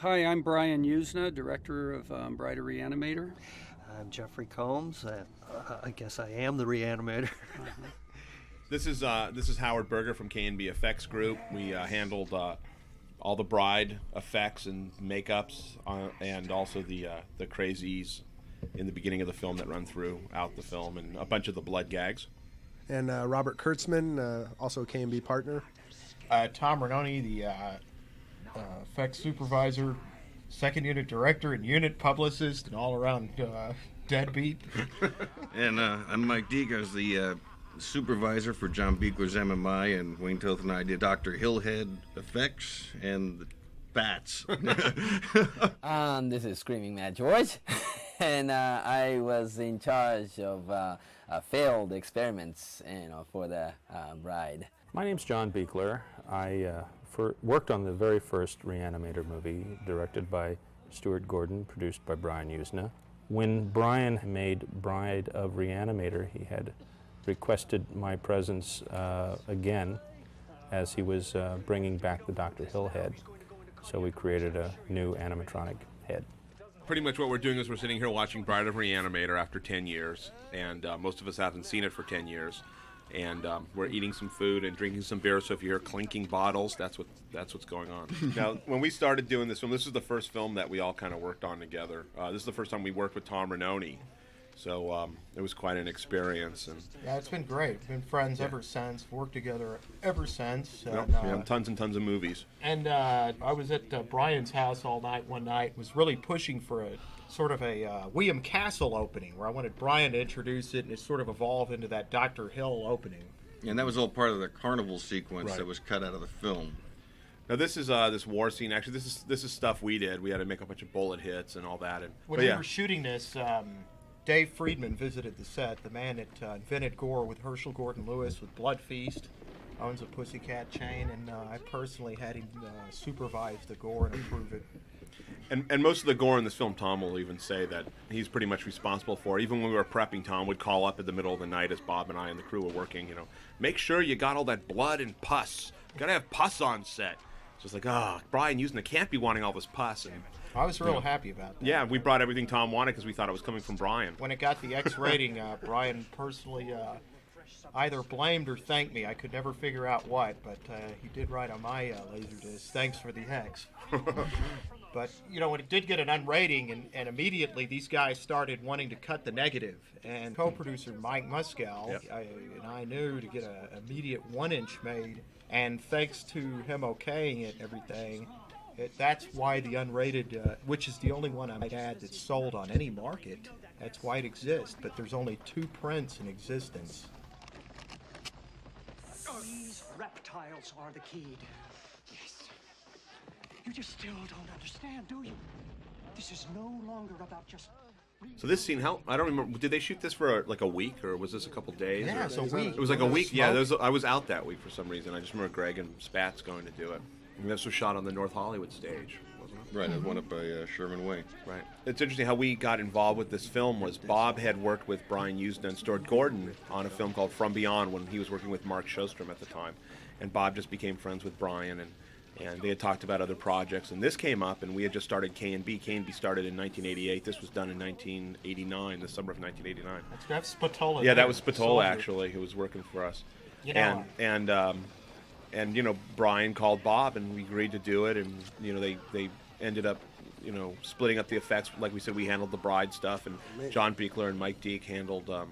Hi, I'm Brian Yuzna, director of um, Bride of Reanimator. I'm Jeffrey Combs. Uh, I guess I am the reanimator. This is uh, this is Howard Berger from K&B Effects Group. We uh, handled uh, all the bride effects and makeups, uh, and also the uh, the crazies in the beginning of the film that run throughout the film, and a bunch of the blood gags. and uh, Robert Kurtzman, uh, also K&B partner. Uh, Tom Rainone, the uh, effects supervisor, second unit director, and unit publicist, and all around uh, deadbeat. And uh, I'm Mike Deak. I the uh, supervisor for John Buechler's MMI, and Wayne Toth and I did Dr. Hillhead effects and the bats. Um, this is Screaming Mad George, and uh, I was in charge of uh, uh, failed experiments, you know, for the uh, bride. My name's John Buechler. I uh, worked on the very first Reanimator movie, directed by Stuart Gordon, produced by Brian Yuzna. When Brian made Bride of Reanimator, he had requested my presence uh, again as he was uh, bringing back the Dr. Hill head. So we created a new animatronic head. Pretty much what we're doing is we're sitting here watching Bride of Reanimator after 10 years, and uh, most of us haven't seen it for 10 years. And um, we're eating some food and drinking some beer. So if you hear clinking bottles, that's what that's what's going on. now, when we started doing this film, this is the first film that we all kind of worked on together. Uh, this is the first time we worked with Tom Rainone, so um, it was quite an experience. And Yeah, it's been great. Been friends ever since. Worked together ever since. Yep, And, uh, yeah, tons and tons of movies. And uh, I was at uh, Brian's house all night one night. Was really pushing for a sort of a uh, William Castle opening, where I wanted Brian to introduce it, and it sort of evolved into that Doctor Hill opening. and that was all part of the carnival sequence Right. that was cut out of the film. Now this is uh, this war scene. Actually, this is this is stuff we did. We had to make a bunch of bullet hits and all that. And When we yeah, were shooting this, um, Dave Friedman visited the set. The man that uh, invented gore with Herschell Gordon Lewis with Blood Feast, owns a Pussycat chain, and uh, I personally had him uh, supervise the gore and approve it. And and most of the gore in this film, Tom will even say that he's pretty much responsible for. Even when we were prepping, Tom would call up in the middle of the night as Bob and I and the crew were working. You know, make sure you got all that blood and pus. Gotta have pus on set. It's like, oh, Brian Yuzna can't be wanting all this pus. And I was real happy about that. yeah, we brought everything Tom wanted because we thought it was coming from Brian. When it got the X rating, uh, Brian personally uh, either blamed or thanked me. I could never figure out what, but uh, he did write on my uh, Laserdisc, thanks for the X. but, you know, when it did get an unrating, and, and immediately these guys started wanting to cut the negative, and co producer Mike Muscal Yep. I, and I knew to get an immediate one inch made, and thanks to him okaying it and everything, it, that's why the unrated, uh, which is the only one I might add that's sold on any market, that's why it exists. But there's only two prints in existence. These reptiles are the key. Yes. You just still don't understand, do you? This is no longer about just. So this scene, how I don't remember. Did they shoot this for like a week or was this a couple days? Yeah, or- it's a week. It was like a week. Yeah, smoke? there was, I was out that week for some reason. I just remember Greg and Spats going to do it. And this was shot on the North Hollywood stage, wasn't it? Right, mm one up by uh, Sherman Way. Right. It's interesting how we got involved with this film was Bob had worked with Brian Yuzna and Stuart Gordon on a film called From Beyond when he was working with Mark Shostrom at the time, and Bob just became friends with Brian and. And they had talked about other projects, and this came up, and we had just started K and B. K and B started in 1988. This was done in 1989, the summer of 1989. That's Spatola. Yeah, that was Spatola soldier. actually, who was working for us. You know, and and um, and you know Brian called Bob, and we agreed to do it, and you know they they ended up you know splitting up the effects. Like we said, we handled the bride stuff, and John Buechler and Mike Deak handled. Um,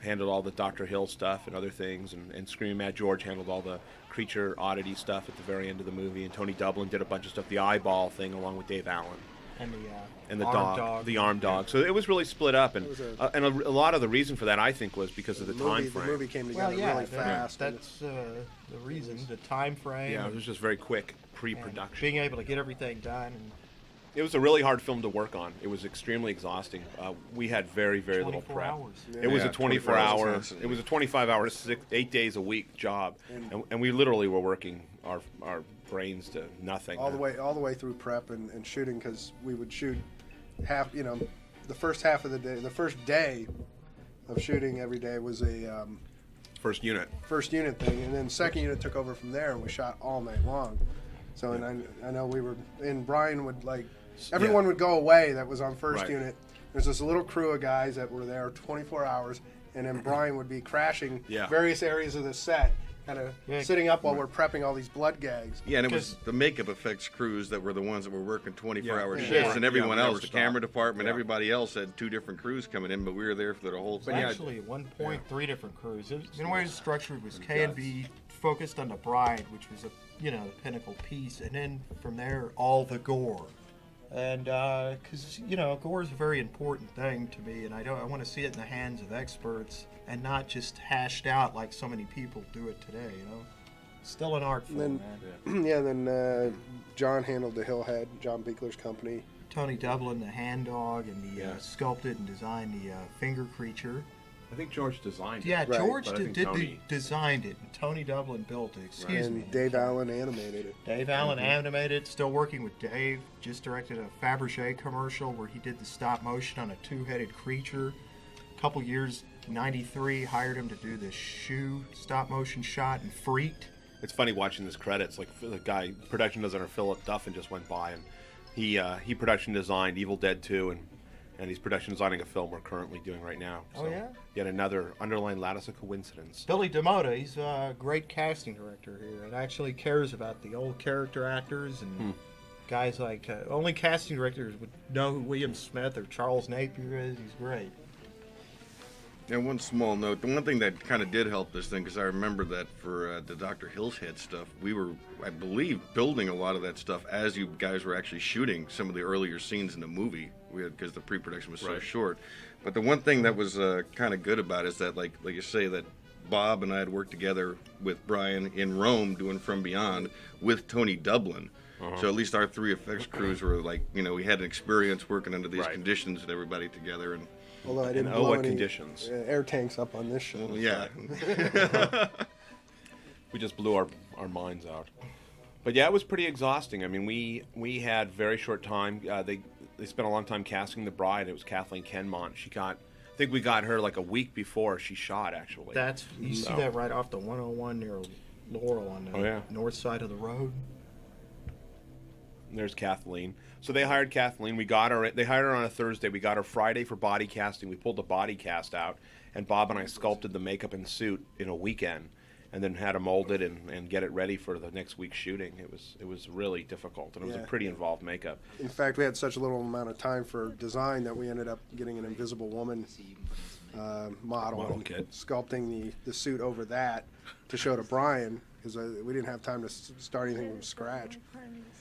handled all the Dr. Hill stuff and other things, and, and Screaming Mad George handled all the creature oddity stuff at the very end of the movie, and Tony Doublin did a bunch of stuff, the eyeball thing, along with Dave Allen And the, uh, and the armed dog, the armed dog. So it was really split up, and a- uh, and a, a lot of the reason for that, I think, was because of the, The time movie, the movie came Well, together yeah, really fast. and that's uh, the reason, the time frame. Yeah, it was just very quick pre-production. Being able to get everything done. And It was a really hard film to work on. It was extremely exhausting. Uh, we had very very little prep. hours. It was Yeah, a 24 24 hours hour. It was a 25 hour, six, eight days a week job, and, and we literally were working our our brains to nothing. all the way all the way through prep and, and shooting because we would shoot half you know the first half of the day the first day of shooting every day was a um, First unit. first unit thing and then second unit took over from there and we shot all night long So and I, I know we were and Brian would like everyone would go away that was on first Right. unit. There's this little crew of guys that were there 24 hours, and then Brian would be crashing Yeah. various areas of the set, kind of Yeah. sitting up while we're prepping all these blood gags. Yeah, and it was the makeup effects crews that were the ones that were working 24 hour Yeah. shifts, Yeah. and everyone we else, the stopped. camera department, Yeah. everybody else had two different crews coming in, but we were there for the whole thing. Actually, at one point, three different crews. It, in a way, it was structured was K and B focused on the bride, which was a you know the pinnacle piece, and then from there all the gore. And because you know gore is a very important thing to me, and I don't I want to see it in the hands of experts and not just hashed out like so many people do it today. You know, still an art form, then- man. yeah, then uh, John handled the Hillhead, John Buechler's company. Tony Doublin, the hand dog, and the uh, sculpted and designed the uh, finger creature. I think George designed it. Yeah, Right. George But I did, think did Tony- the, designed it, and Tony Doublin built it. Excuse and me. Dave Allen animated it. Dave Allen animated, still working with Dave. Just directed a Fabergé commercial where he did the stop motion on a two-headed creature. A couple years, '93, hired him to do this shoe stop motion shot and Freaked. It's funny watching this credits. Like the guy, production designer Philip Duffin just went by, and he uh, he production designed Evil Dead 2, and and he's production designing a film we're currently doing right now. Oh, yeah? Yet another underlying lattice of coincidence. Billy DeMotta, he's a great casting director here, and actually cares about the old character actors and guys like uh, only casting directors would know who William Smith or Charles Napier is. He's great. And one small note, the one thing that kind of did help this thing, because I remember that for uh, the Dr. Hill's Head stuff, we were, I believe, building a lot of that stuff as you guys were actually shooting some of the earlier scenes in the movie, because the pre-production was so Right. short. But the one thing that was uh, kind of good about it is that, like, like you say, that Bob and I had worked together with Brian in Rome doing From Beyond with Tony Doublin. So at least our three effects crews were like, you know, we had an experience working under these Right. conditions and everybody together, and Although I didn't oh, what conditions. uh, air tanks up on this show. well, yeah. we just blew our, our minds out. But yeah, it was pretty exhausting. I mean, we we had very short time. Uh, they they spent a long time casting the bride. It was Kathleen Kinmont. She got, I think we got her like a week before she shot. Actually, That's you see that right off the 101 near Laurel on the Oh, yeah. north side of the road. There's Kathleen. So they hired Kathleen. We got her. They hired her on a Thursday. We got her Friday for body casting. We pulled the body cast out, and Bob and I sculpted the makeup and suit in a weekend, and then had to mold it and, and get it ready for the next week's shooting. It was it was really difficult, and it was Yeah. a pretty involved makeup. In fact, we had such a little amount of time for design that we ended up getting an Invisible Woman uh, model, Model kit. sculpting the, the suit over that to show to Brian because uh, we didn't have time to start anything from scratch.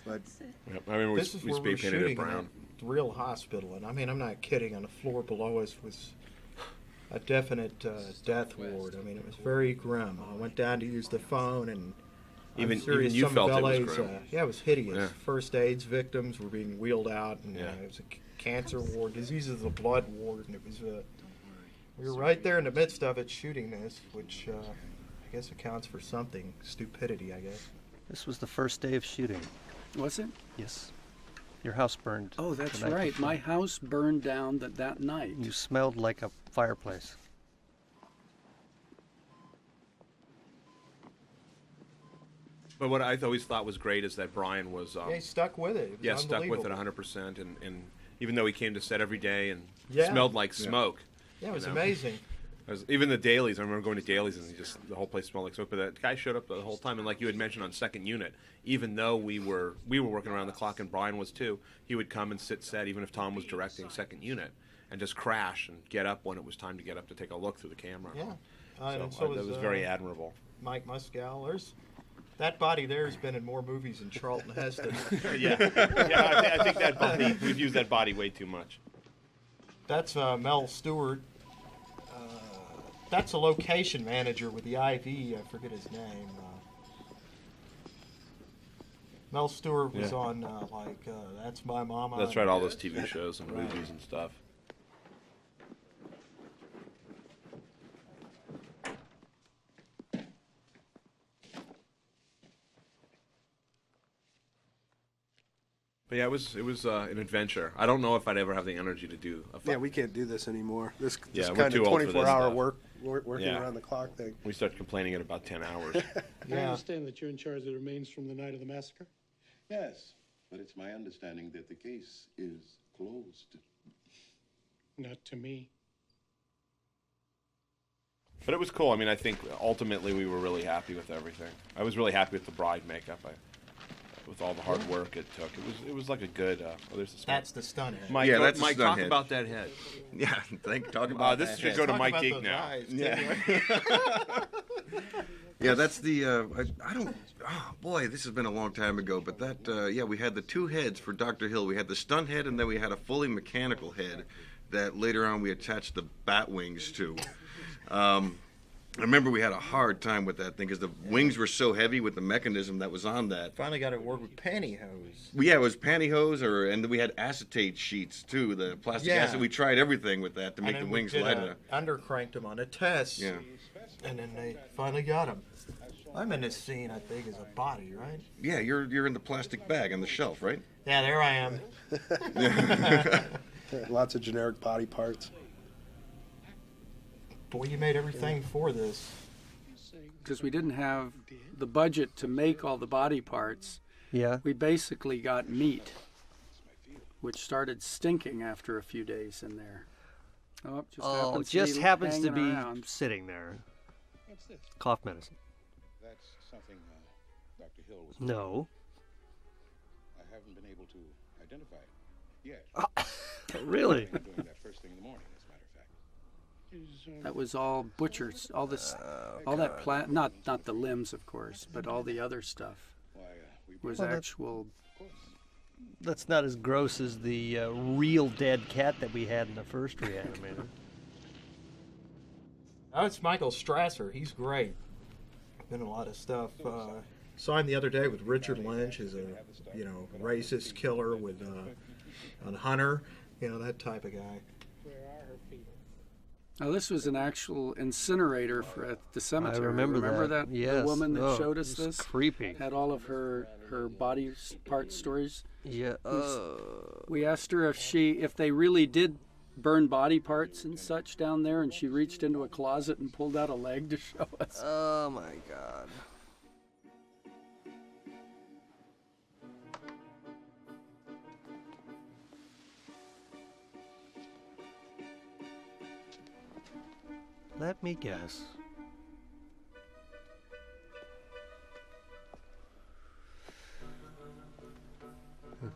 But Yep. I remember This is we, we where we were spray painted it shooting brown. in real hospital, and I mean, I'm not kidding. On the floor below us was a definite uh, death ward. I mean, it was very grim. I went down to use the phone, and I'm Even- serious, even you some felt of it was LA's, grim. Uh, yeah, it was hideous. Yeah. First AIDS victims were being wheeled out, and Yeah. uh, it was a c- cancer ward, diseases of the blood ward, and it was. Uh, we were right there in the midst of it, shooting this, which uh, I guess accounts for something. Stupidity, I guess. This was the first day of shooting. Was it? Yes. Your house burned. Oh, the that's night right. before. My house burned down that, that night. You smelled like a fireplace. But what I always thought was great is that Brian was um, Yeah, he stuck with it. it yeah stuck with it 100 percent, and and even though he came to set every day and Yeah. smelled like smoke. Yeah, it was you know? amazing. I was- even the dailies, I remember going to dailies and just the whole place smelled like smoke. But that guy showed up the whole time, and like you had mentioned on second unit, even though we were we were working around the clock and Brian was too, he would come and sit set even if Tom was directing second unit, and just crash and get up when it was time to get up to take a look through the camera. Yeah. Uh, so, and so uh, that was, very uh, admirable. Mike Muscal. There's that body there has been in more movies than Charlton Heston. yeah, yeah. I, thi- I think that body we've used that body way too much. That's uh, Mel Stewart. Uh, that's a location manager with the IV. I forget his name. Uh, Mel Stewart was Yeah. on uh, like uh, That's My Mama. That's right, all those TV shows and Right. movies and stuff. But yeah, it was it was uh, an adventure. I don't know if I'd ever have the energy to do. A fu- yeah, we can't do this anymore. This, Yeah, this we're kind too of old for this 24 hour stuff. work, wor- working Yeah. around the clock thing. we start complaining at about ten hours. I Yeah. understand that you're in charge of the remains from the night of the massacre. Yes, but it's my understanding that the case is closed. Not to me. But it was cool. I mean, I think ultimately we were really happy with everything. I was really happy with the bride makeup. I, with all the hard work it took, it was it was like a good. Uh, oh, there's the smell. That's the stun head. Mike, Yeah, go- that's the Mike, stun talk head. about that head. Yeah, think talk Uh, about this that should head. go to Talk Mike about Deak those now. eyes, Yeah. Yeah, that's the. Uh, I, I don't. Oh boy, this has been a long time ago. But that. Uh, yeah, we had the two heads for Doctor Hill. We had the stun head, and then we had a fully mechanical head that later on we attached the bat wings to. Um, I remember we had a hard time with that thing because the wings were so heavy with the mechanism that was on that. Finally got it work with pantyhose. Yeah, it was pantyhose, or and we had acetate sheets too. The plastic Yeah. acid. We tried everything with that to And make then the we wings did light a- Undercranked them on a test. Yeah. And then they finally got them. I'm in this scene, I think, as a body, right? Yeah, you're you're in the plastic bag on the shelf, right? Yeah, there I am. Lots of generic body parts. Boy, you made everything for this. Because we didn't have the budget to make all the body parts, Yeah. we basically got meat, which started stinking after a few days in there. Oh, it just Oh, happens just to be happens to be around. sitting there. What's this? Cough medicine. That's something uh, Dr. Hill was. No. I haven't been able to identify it yet. Really? I'm doing that first thing in the morning, as a matter of fact. That was all butchers, all this, Oh, all that plant, not not the limbs, of course, but all the other stuff Why, uh, we was Well, actual. That's not as gross as the uh, real dead cat that we had in the first reanimator. Oh, it's Michael Strasser. He's great. Been a lot of stuff. Uh, saw him the other day with Richard Lynch as a, you know, racist killer with uh, on Hunter. You know that type of guy. Now this was an actual incinerator for at the cemetery. remember Remember that. that? Yes. The woman that Oh, showed us this creepy. had all of her her body part stories. Yeah. We Uh, We asked her if she if they really did burn body parts and such down there, and she reached into a closet and pulled out a leg to show us. oh my god. Let me guess. yes.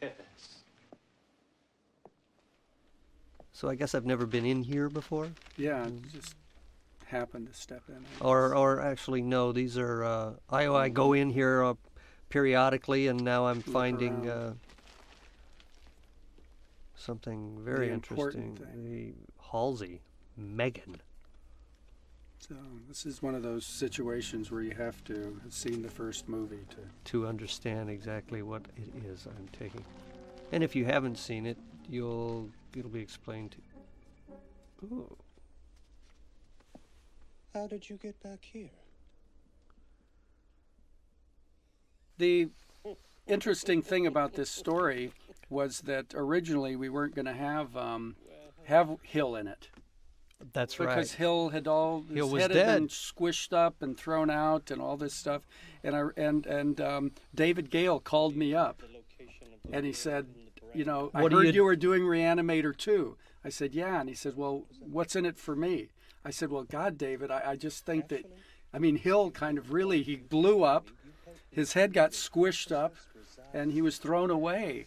So I guess I've never been in here before, Yeah, just happened to step in. or or actually no. These are uh, I I go in here uh, periodically, and now I'm finding uh, something very The interesting. The Halsey, Megan. So this is one of those situations where you have to have seen the first movie to. to understand exactly what it is I'm taking. And if you haven't seen it, you'll it'll be explained to Ooh. How did you get back here? The interesting thing about this story was that originally we weren't going to have um, have Hill in it That's because right. Because Hill had all his Hill was head had been dead. squished up and thrown out and all this stuff, and I and and um, David Gale called me up, and he said, you know, I What do heard you- you were doing Reanimator too. I said, yeah, and he said, well, what's in it for me? I said, well, God, David, I, I just think that, I mean, Hill kind of really he blew up, his head got squished up, and he was thrown away.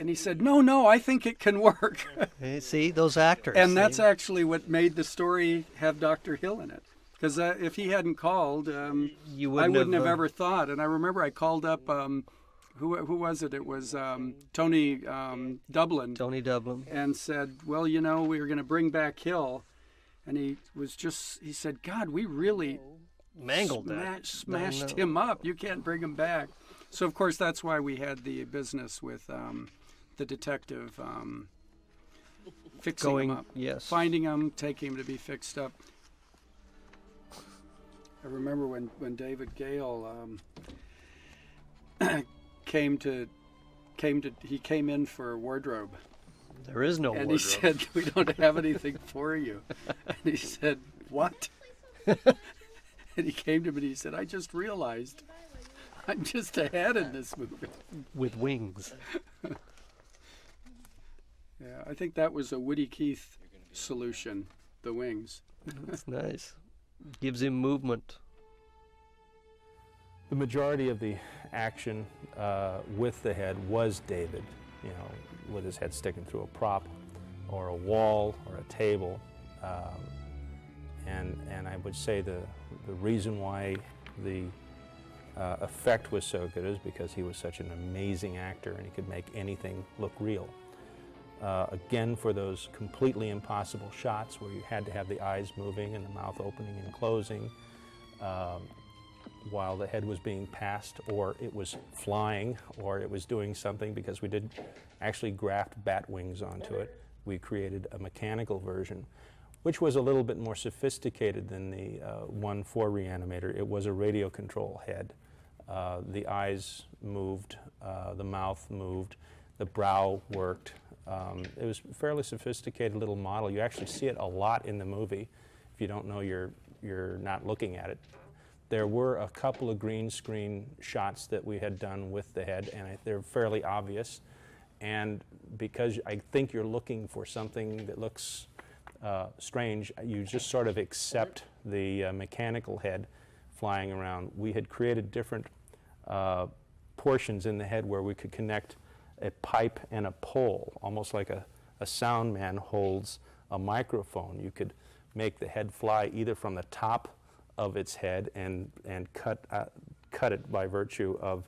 And he said, no, no, I think it can work. See those actors. and that's see? actually what made the story have Dr. Hill in it. Because uh, if he hadn't called, um, You I wouldn't wouldn't have, have, uh, ever thought. And I remember I called up, um, who, who was it? It was um, Tony um, Dublin. Tony Doublin. And said, well, you know, we were going to bring back Hill. And he was just, he said, God, we really mangled that. smashed him up. You can't bring him back. So, of course, that's why we had the business with um, the detective um, fixing Going- him up. yes. Finding him, taking him to be fixed up. I remember when, when David Gale um, came to came to he came in for a wardrobe There is no wardrobe. and wardrobe. he said, "We don't have anything for you." And he said, "What?" and he came to me and he said, "I just realized I'm just ahead in this movie." with wings. Yeah, I think that was a Woody Keith solution, the wings. That's nice. Gives him movement. The majority of the action uh, with the head was David, you know, with his head sticking through a prop or a wall or a table. Um, and, and I would say the, the reason why the uh, effect was so good is because he was such an amazing actor and he could make anything look real. Uh, again, for those completely impossible shots where you had to have the eyes moving and the mouth opening and closing, um, while the head was being passed, or it was flying, or it was doing something because we did actually graft bat wings onto it. We created a mechanical version, which was a little bit more sophisticated than the uh, one for Reanimator. It was a radio control head. Uh, the eyes moved, uh, the mouth moved, the brow worked. Um, it was a fairly sophisticated little model. You actually see it a lot in the movie. If you don't know, you're, you're not looking at it. There were a couple of green screen shots that we had done with the head, and they're fairly obvious. And because I think you're looking for something that looks uh, strange, you just sort of accept the uh, mechanical head flying around. We had created different uh, portions in the head where we could connect a pipe and a pole, almost like a, a sound man holds a microphone. You could make the head fly either from the top of its head and, and cut, uh, cut it by virtue of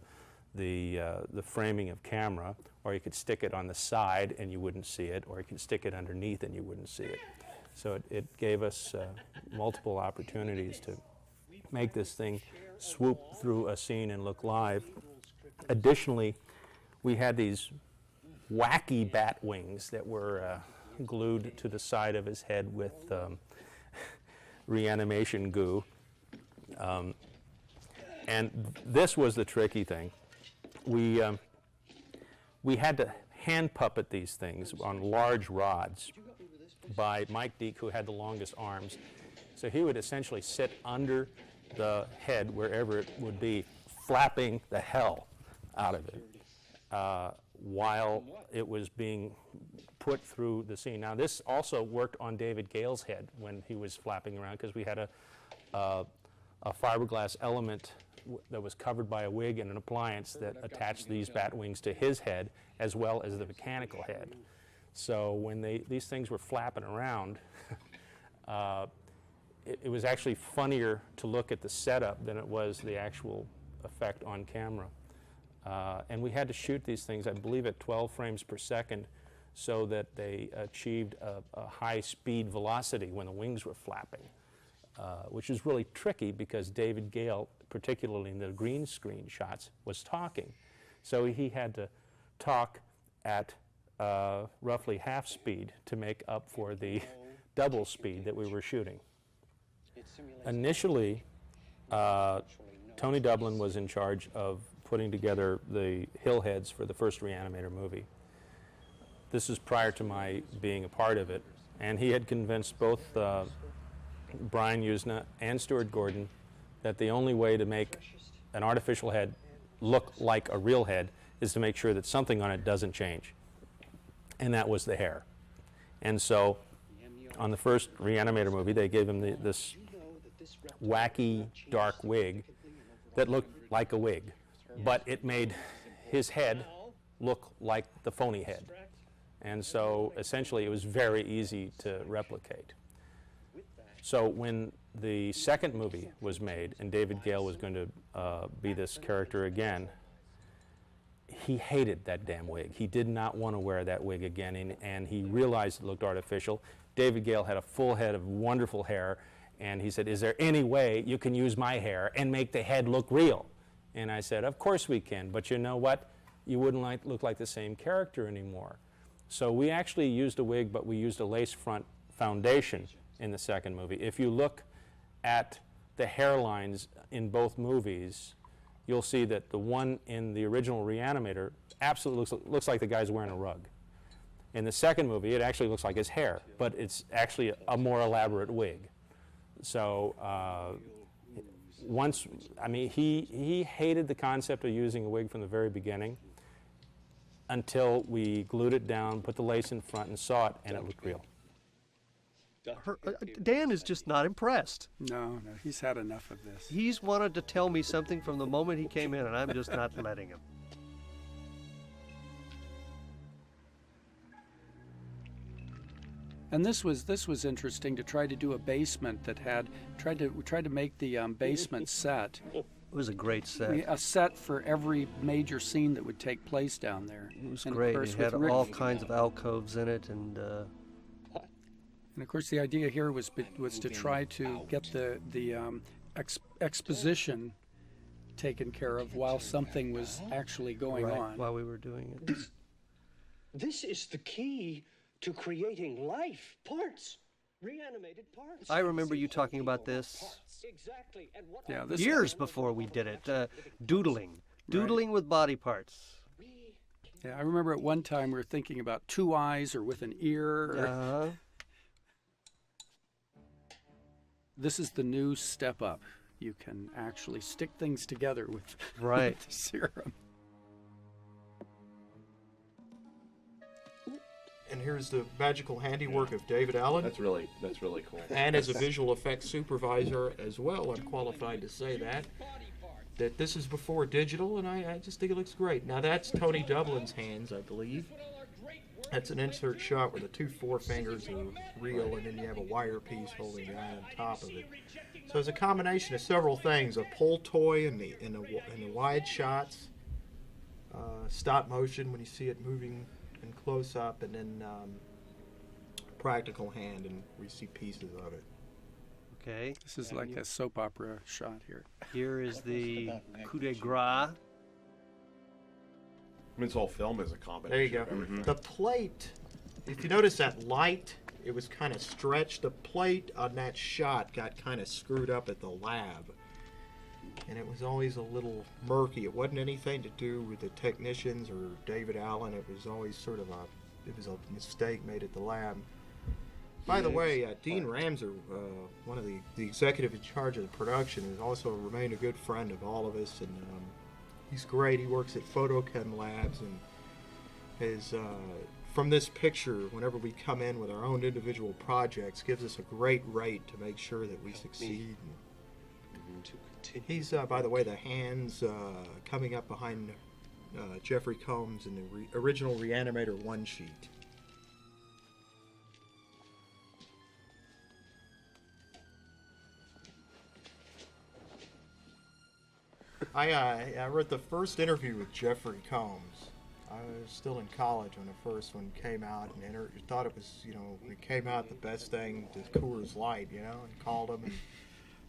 the, uh, the framing of camera, or you could stick it on the side and you wouldn't see it, or you could stick it underneath and you wouldn't see it. So it, it gave us uh, multiple opportunities to make this thing swoop through a scene and look live. Additionally, we had these wacky bat wings that were uh, glued to the side of his head with um, reanimation goo. Um, and this was the tricky thing. We, um, we had to hand puppet these things on large rods by Mike Deak, who had the longest arms. So he would essentially sit under the head, wherever it would be, flapping the hell out of it uh, while it was being put through the scene. Now, this also worked on David Gale's head when he was flapping around because we had a, uh, a fiberglass element w- that was covered by a wig and an appliance that attached these bat wings to his head as well as the mechanical head. So when they, these things were flapping around, uh, it, it was actually funnier to look at the setup than it was the actual effect on camera. Uh, and we had to shoot these things, I believe, at 12 frames per second so that they achieved a, a high speed velocity when the wings were flapping, uh, which is really tricky because David Gale, particularly in the green screen shots, was talking. So he had to talk at uh, roughly half speed to make up for the double speed that we were shooting. Initially, uh, Tony Doublin was in charge of putting together the hill heads for the first Reanimator movie. This is prior to my being a part of it, and he had convinced both uh, Brian Yuzna and Stuart Gordon that the only way to make an artificial head look like a real head is to make sure that something on it doesn't change, and that was the hair. And so, on the first Reanimator movie, they gave him the, this wacky dark wig that looked like a wig, but it made his head look like the phony head. And so essentially it was very easy to replicate. So when the second movie was made and David Gale was going to uh, be this character again, he hated that damn wig. He did not want to wear that wig again, and, and he realized it looked artificial. David Gale had a full head of wonderful hair, and he said, Is there any way you can use my hair and make the head look real? And I said, Of course we can, but you know what? You wouldn't like, look like the same character anymore. So we actually used a wig, but we used a lace front foundation in the second movie. If you look at the hairlines in both movies, you'll see that the one in the original Reanimator absolutely looks, looks like the guy's wearing a rug. In the second movie, it actually looks like his hair, but it's actually a more elaborate wig. So uh, once, I mean, he, he hated the concept of using a wig from the very beginning until we glued it down, put the lace in front, and saw it, and it looked real. Her, uh, Dan is just not impressed. No, no, he's had enough of this. He's wanted to tell me something from the moment he came in, and I'm just not letting him. And this was this was interesting to try to do a basement that had tried to we tried to make the um, basement set It was a great set. a set for every major scene that would take place down there. It was And of great. course It had Rick- all kinds of alcoves in it, and uh, And of course, the idea here was was to try to get the the um, ex- exposition taken care of while something was actually going right, on. while we were doing it. This is the key to creating life. Parts. Reanimated parts. I remember you talking about this Exactly. And what Yeah, this years before we did it. Uh, doodling, doodling with body parts. Yeah, I remember at one time we were thinking about two eyes or with an ear. Or, Uh-huh. This is the new step up. You can actually stick things together with, Right. with the serum. And here's the magical handiwork of David Allen. That's really that's really cool. and as a visual effects supervisor as well, I'm qualified to say that. That this is before digital, and I, I just think it looks great. Now that's Tony Doublin's hands, I believe. That's an insert shot where the two forefingers are real, and then you have a wire piece holding the eye on top of it. So it's a combination of several things: a pull toy in the in the, in the wide shots, uh, stop motion when you see it moving in close up, and then um, practical hand, and we see pieces of it. Okay. This is like a soap opera shot here. Here is the coup de grace. I mean, this whole film is a combination. There you go. of everything. The plate, if you notice that light, it was kind of stretched. The plate on that shot got kind of screwed up at the lab. And it was always a little murky. It wasn't anything to do with the technicians or David Allen. It was always sort of a, it was a mistake made at the lab. By the way, uh, Dean Ramser, uh, one of the, the executive in charge of the production, has also remained a good friend of all of us, and um, he's great. He works at Photochem Labs, and is uh, from this picture. Whenever we come in with our own individual projects, gives us a great rate to make sure that we succeed. He's, uh, by the way, the hands uh, coming up behind uh, Jeffrey Combs in the re- original Reanimator one sheet. I, uh, I wrote the first interview with Jeffrey Combs. I was still in college when the first one came out, and inter- thought it was, you know, it came out the best thing to Coors Light, you know, and called him and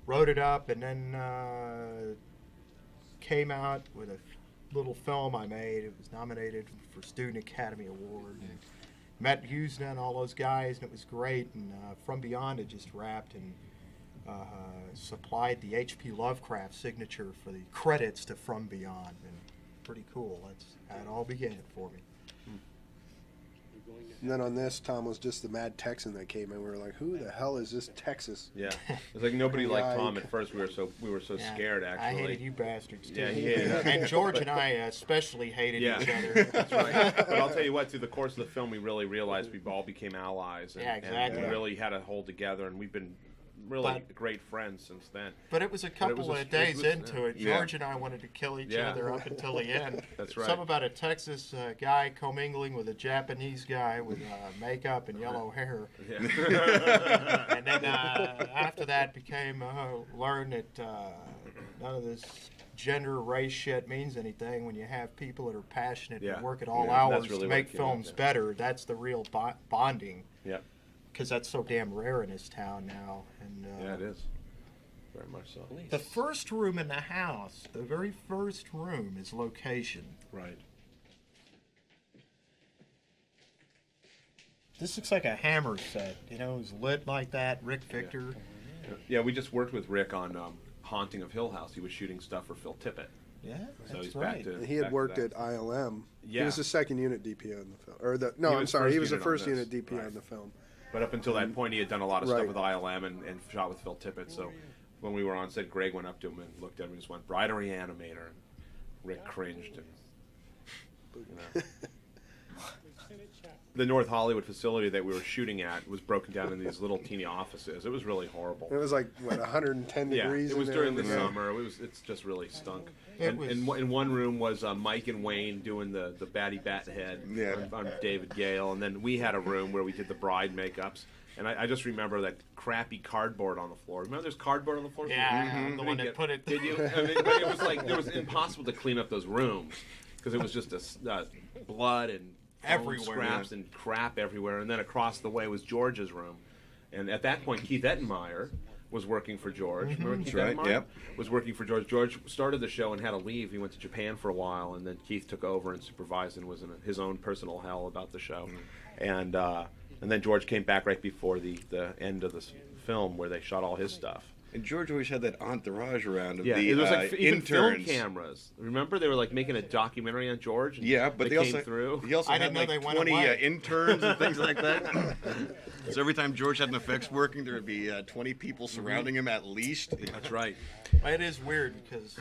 wrote it up, and then uh, came out with a little film I made. It was nominated for Student Academy Award. And met Yuzna and all those guys, and it was great. And uh, From Beyond had just wrapped and uh, supplied the H.P. Lovecraft signature for the credits to From Beyond, and pretty cool. That's how it all began for me. And then on this, Tom was just the mad Texan that came in. We were like, "Who the hell is this Texas?" Yeah, it's like nobody liked Yeah, Tom you at first. We were so we were so Yeah, scared. Actually, I hated you bastards too. Yeah, he hated us. and George and I especially hated Yeah, each other. that's right. But I'll tell you what, through the course of the film, we really realized we all became allies. And, Yeah, exactly. And we really had to hold together, and we've been really But- great friends since then. But it was a couple was a- of days was- into it. yeah. George and I wanted to kill each Yeah. other up until the end. That's right. Some about a Texas uh, guy commingling with a Japanese guy with uh, makeup and yellow hair. Yeah. and then uh, after that became uh, learned that uh, none of this gender race shit means anything when you have people that are passionate Yeah. and work at all hours really to make it films better. That's the real bo- bonding. Yeah. Because that's so damn rare in this town now. And uh, Yeah, it is. Very much so. the first room in the house, the very first room, is location. Right. This looks like a hammer set. You know, it was lit like that. Rick Fichter. Yeah, we just worked with Rick on um, Haunting of Hill House. He was shooting stuff for Phil Tippett. Yeah, So that's he's right. back to. He had to worked at ILM. Yeah. He was the second unit DP on the film, or the no, I'm sorry, he was the first unit DP Right. on the film. But up until that mm-hmm. point, he had done a lot of Right. stuff with ILM and, and shot with Phil Tippett. So when we were on set, Greg went up to him and looked at him and just went, "Bride or Reanimator?" And Rick cringed. And, you know. the North Hollywood facility that we were shooting at was broken down in these little teeny offices. It was really horrible. It was like what 110 Yeah, degrees. it was in there during the every day. summer. It was. It's just really stunk. It And, was- and one- in one room was uh, Mike and Wayne doing the the Batty Bat head Yeah. on, on David Gale, and then we had a room where we did the bride makeups. And I, I just remember that crappy cardboard on the floor. Remember, there's cardboard on the floor. Yeah, Mhm. the one that get- put it. Did you? I mean, but it was like it was impossible to clean up those rooms because it was just a s- uh, blood and foam Everywhere. scraps and crap everywhere. And then across the way was George's room, and at that point Keith Ettenmeyer was working for George. Remember Keith That's right, Ettenmeyer? yep. Was working for George. George started the show and had to leave. He went to Japan for a while, and then Keith took over and supervised and was in his own personal hell about the show. And uh, and then George came back right before the the end of the film where they shot all his stuff. And George always had that entourage around of Yeah, the it was uh, like f- even film interns. cameras. Remember, they were like making a documentary on George. and Yeah, but they, they came also through. he also I had didn't know like they went twenty uh, interns and things like that. so every time George had an effects working, there would be uh, twenty people surrounding him at least. That's right. It is weird because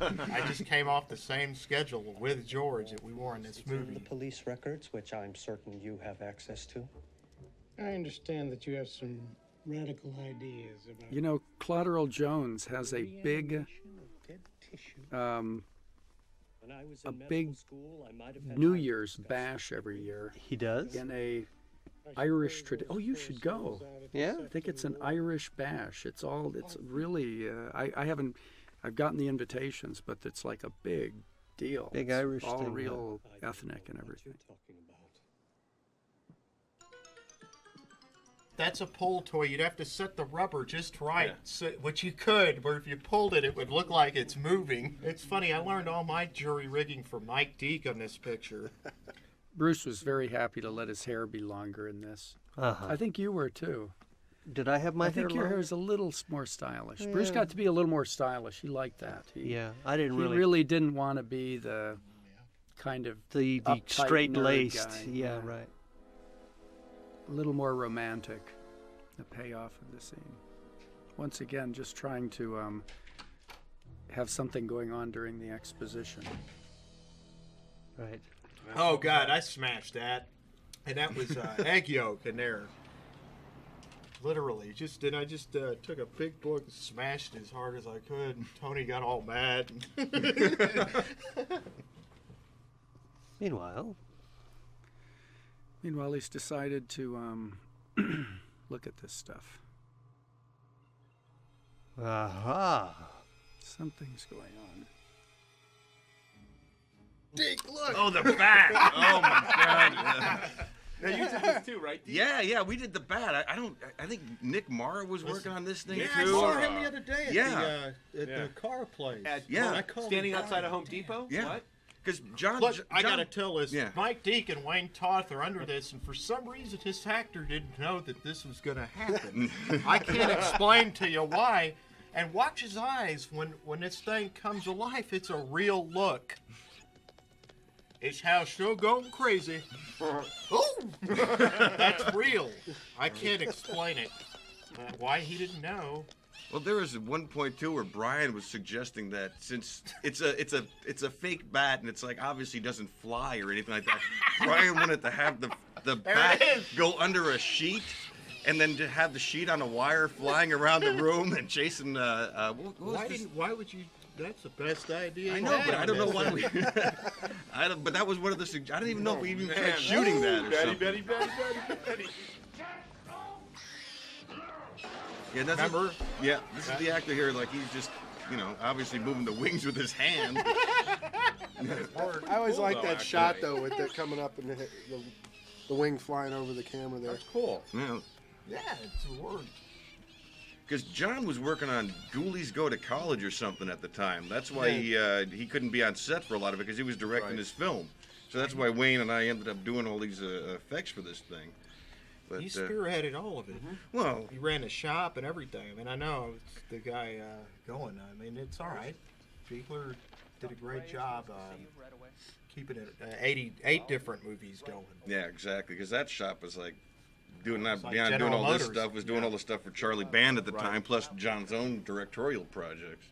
uh, I just came off the same schedule with George that we wore in this movie. The police records, which I'm certain you have access to. I understand that you have some radical ideas about You know, Claude Earl Jones has a big, um, When I was a in medical big school, I might have had New Year's bash every year He does. in a Irish tradition. Oh, you should go. Yeah. I think it's an Irish bash. It's all. It's really. Uh, I I haven't. I've gotten the invitations, but it's like a big deal. Big It's Irish all thing, huh? real I ethnic and everything. That's a pull toy. You'd have to set the rubber just right, Yeah. so, which you could, where if you pulled it, it would look like it's moving. It's funny. I learned all my jury rigging from Mike Deak on this picture. Bruce was very happy to let his hair be longer in this. Uh-huh. I think you were too. Did I have my I hair think your hair is a little more stylish. Bruce got to be a little more stylish. He liked that. He, Yeah, I didn't he really. He really, didn't want to be the kind of the the straight nerd laced. Yeah, Yeah. right. A little more romantic. The payoff of the scene. Once again, just trying to um, have something going on during the exposition. Right. Oh God, I smashed that, and that was uh, egg yolk in there. Literally, just did I just uh, took a big book and smashed it as hard as I could. And Tony got all mad. Meanwhile, Meanwhile, he's decided to um, look at this stuff. aha. Something's going on. Dick, look. Oh, the bat! oh my god! Now you did this too, right? Yeah, yeah, we did the bat. I, I don't. I think Nick Mara was working on this thing Yeah, too. I saw him the other day at Yeah. the uh, at Yeah. the car place. At, Yeah. I called standing outside Brian. of Home Depot. Yeah. What? Because John, Look, John, I gotta tell this. Yeah. Mike Deak and Wayne Toth are under this, and for some reason, his actor didn't know that this was gonna happen. I can't explain to you why. And watch his eyes when when this thing comes to life. It's a real look. His house still going crazy. oh, that's real. I can't explain it. Why he didn't know? Well, there was one point too where Brian was suggesting that since it's a it's a it's a fake bat and it's like obviously doesn't fly or anything like that, Brian wanted to have the the There bat it is. go under a sheet. And then to have the sheet on a wire flying around the room and chasing. Uh, uh, what, what was Why this? didn't? Why would you? That's the best idea. I know, but I don't know why we. I don't, but that was one of the. sug- I don't even know if we even Man. tried shooting that or Betty, something. Betty, Betty, Betty, Betty. Yeah, that's Remember? yeah, this is the actor here. Like he's just, you know, obviously moving the wings with his hand. I always cool, like that actually. shot though, with it coming up and the, the, the wing flying over the camera there. That's cool. Yeah, Yeah, it's a word. because John was working on Ghoulies Go to College or something at the time. That's why he uh, he couldn't be on set for a lot of it because he was directing Right. his film. So that's why Wayne and I ended up doing all these uh, effects for this thing. But he uh, spearheaded all of it. well, He ran the shop and everything. I mean, I know it's the guy uh, going. I mean, it's all right. People did a great job um, keeping it uh, 88 different movies going. Yeah, exactly. Because that shop was like doing that like beyond doing General all this stuff was doing all the stuff for Charlie Band at the time, plus John's own directorial projects.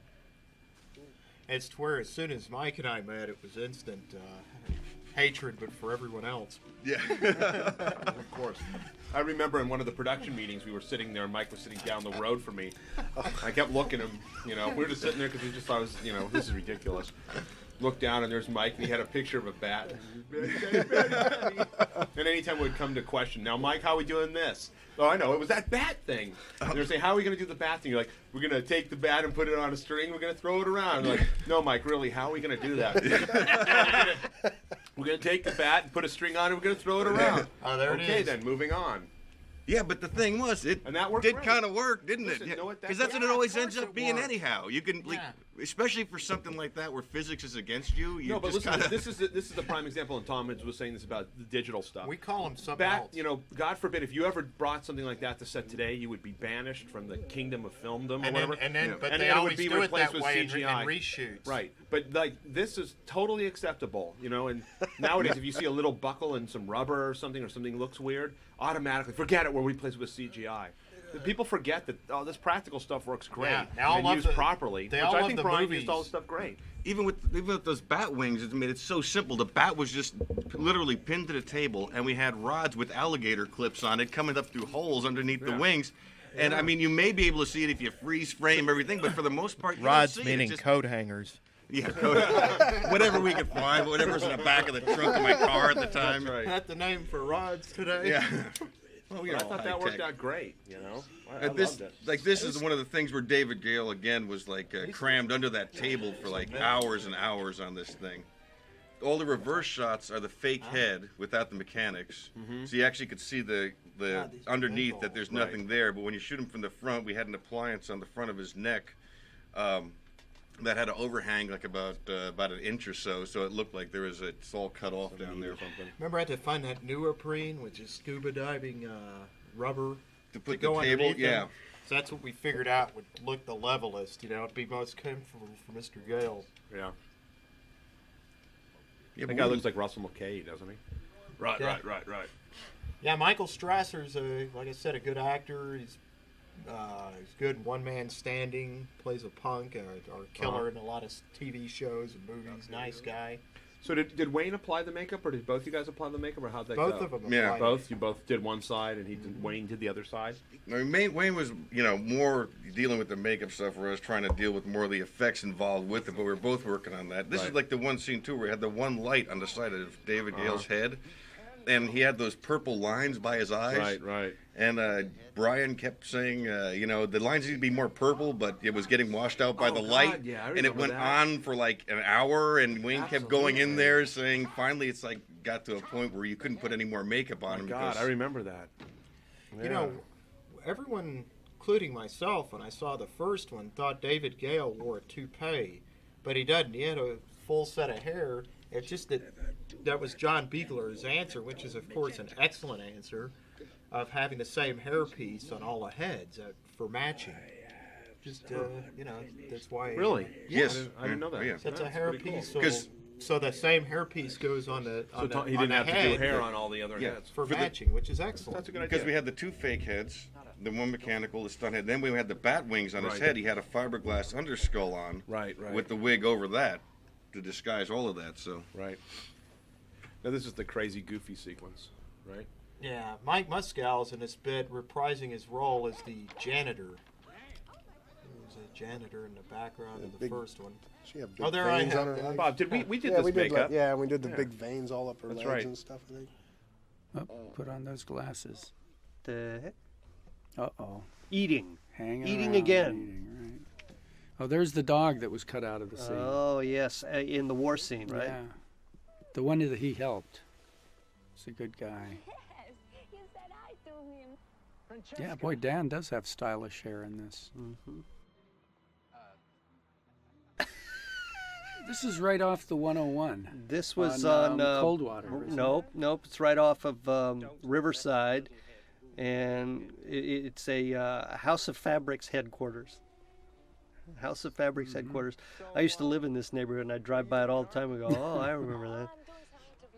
It's to where as soon as Mike and I met, it was instant uh, hatred, but for everyone else. Yeah. of course. I remember in one of the production meetings, we were sitting there, and Mike was sitting down the road from me. I kept looking at him, you know, we were just sitting there because we just thought it was, you know, this is ridiculous. Looked down, and there's Mike, and he had a picture of a bat. and anytime we'd come to question, now, Mike, how are we doing this? Oh, I know, it was that bat thing. And they're saying, how are we going to do the bat thing? You're like, we're going to take the bat and put it on a string, we're going to throw it around. You're like, no, Mike, really, how are we going to do that? we're going to take the bat and put a string on it, we're going to throw it around. Oh, there it okay, then, moving on. Yeah, but the thing was, it And that worked did great. kind of work, didn't Listen, it? you know what, Because that- that's what it always ends up being worked. anyhow. You can, like, Yeah. Especially for something like that where physics is against you. You no, but just listen, kinda, this is the, this is the prime example, and Tom was saying this about the digital stuff. We call them something Back, else. you know, God forbid, if you ever brought something like that to set today, you would be banished from the kingdom of filmdom or and then, whatever. and then, Yeah. but And they then it would always be do it that with way in, re- in reshoots. Right, but like this is totally acceptable, you know. And nowadays, if you see a little buckle and some rubber or something, or something looks weird, automatically forget it. We'll replace it with CGI. People forget that oh, this practical stuff works great Yeah, they all and love used the- properly. they which all I love think the Brian movies. used all the stuff great. even with even with those bat wings, I mean, it's so simple. The bat was just literally pinned to the table, and we had rods with alligator clips on it coming up through holes underneath the Yeah. wings. And I mean, you may be able to see it if you freeze frame everything, but for the most part, you don't Rods see it. meaning It's just- coat hangers. Yeah, code. whatever we could find, whatever's in the back of the trunk of my car at the time. That's right. That the name for rods today? Yeah. Well, you I thought that worked tech. out great. You know, I, I this, loved it. like, this is one of the things where David Gale again was like uh, crammed under that table for like hours and hours on this thing. All the reverse shots are the fake head without the mechanics, so you actually could see the the God, underneath pinball. that there's nothing there. But when you shoot him from the front, we had an appliance on the front of his neck. Um, that had an overhang like about uh, about an inch or so, so it looked like there was a, it's all cut off down there. Remember, I had to find that neoprene, which is scuba diving uh, rubber. To put go the table, underneath them. yeah. So that's what we figured out would look the levelest. You know, it'd be most comfortable for Mr. Gale. Yeah, Yeah, that guy we- looks like Russell McKay, doesn't he? Right, Yeah. right, right, right. Yeah, Michael Strasser's a, like I said, a good actor. He's uh, he's good one man standing. Plays a punk or, or a killer in a lot of TV shows and movies. Nice guy. So did, did Wayne apply the makeup, or did both you guys apply the makeup, or how'd that Both go? of them. Yeah. applied. Both. You both did one side, and he did, Wayne did the other side. I mean, Wayne, Wayne was, you know, more dealing with the makeup stuff, whereas trying to deal with more of the effects involved with it. But we were both working on that. This is like the one scene too, where we had the one light on the side of David Uh-huh. Gale's head, and he had those purple lines by his eyes. Right, right. And uh, Brian kept saying, uh, you know, the lines need to be more purple, but it was getting washed out by Oh, the God, light. yeah, I and it went that. on for like an hour, and Wayne kept going in there saying, finally, it's like got to a point where you couldn't put any more makeup on him. God, because, I remember that. You know, everyone, including myself, when I saw the first one, thought David Gale wore a toupee, but he doesn't. He had a full set of hair. It's just that that was John Buechler's answer, which is, of course, an excellent answer, of having the same hairpiece on all the heads uh, for matching. Just uh, you know, that's why. Really? Yes. I didn't, I didn't know that. Oh, yeah. That's a That's pretty cool. hairpiece. So, 'Cause- so the same hairpiece goes on the So on the, Tom- he didn't the have to do hair on all the other Yeah. heads. for, For the- matching, which is excellent. That's a good Because idea. we had the two fake heads, the one mechanical, the stunt head. Then we had the bat wings on his head. He had a fiberglass underskull on, Right, right. with the wig over that to disguise all of that. So Right. Now this is the crazy goofy sequence, right? Yeah, Mike Muscal's in this bit reprising his role as the janitor. He was a janitor in the background in the big- first one. She had big Oh, there I veins on her that. legs. Bob, did we we did yeah, this we did. makeup? Like, yeah, we did the Yeah. big veins all up her That's legs right. and stuff. I think. Oh, put on those glasses. The heck? Uh oh. Eating. Hanging Eating around, again. eating, right. Oh, there's the dog that was cut out of the scene. Oh yes, uh, in the war scene, right? Yeah. The one that he helped. He's a good guy. Yes, You said hi to him. Yeah, boy, Dan does have stylish hair in this. Mm-hmm. This is right off the 101. This was On, on, um, uh, Coldwater, r- isn't it? Nope, nope. It's right off of um, Riverside, and i it's a uh, House of Fabrics headquarters. House of Fabrics headquarters. I used to live in this neighborhood, and I'd drive by it all the time and go, "Oh, I remember that."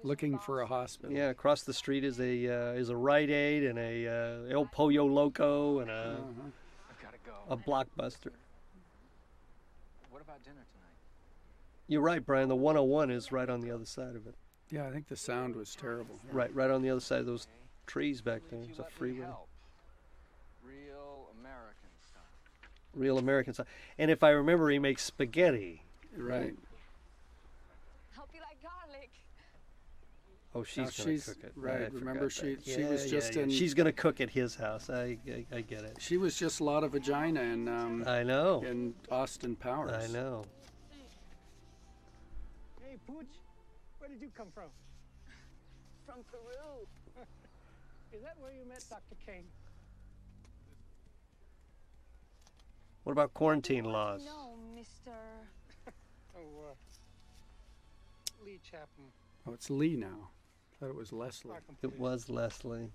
Looking for a hospital. Yeah, across the street is a uh, is a Rite Aid and a uh, El Pollo Loco and a Uh-huh. I've got to go. a Blockbuster. What about dinner tonight? You're right, Brian. The 101 is right on the other side of it. Yeah, I think the sound was terrible. Right, right on the other side of those trees back there. It's a let me freeway. help. Real American style. Real American style. And if I remember, he makes spaghetti. Right. Hope you like garlic. Oh, she's Now gonna she's- cook it. right, I forgot remember that. she- she Yeah, was yeah, just yeah. in- She's gonna cook at his house. I, I, I get it. She was just a lot of vagina in um, I know. in Austin Powers. I know. Hey, Pooch, where did you come from? From Peru. Is that where you met Dr. Kane? What about quarantine laws? No, Mr. Oh, uh, Lee Chapman. Oh, it's Lee now. I thought it was Leslie. It was Leslie.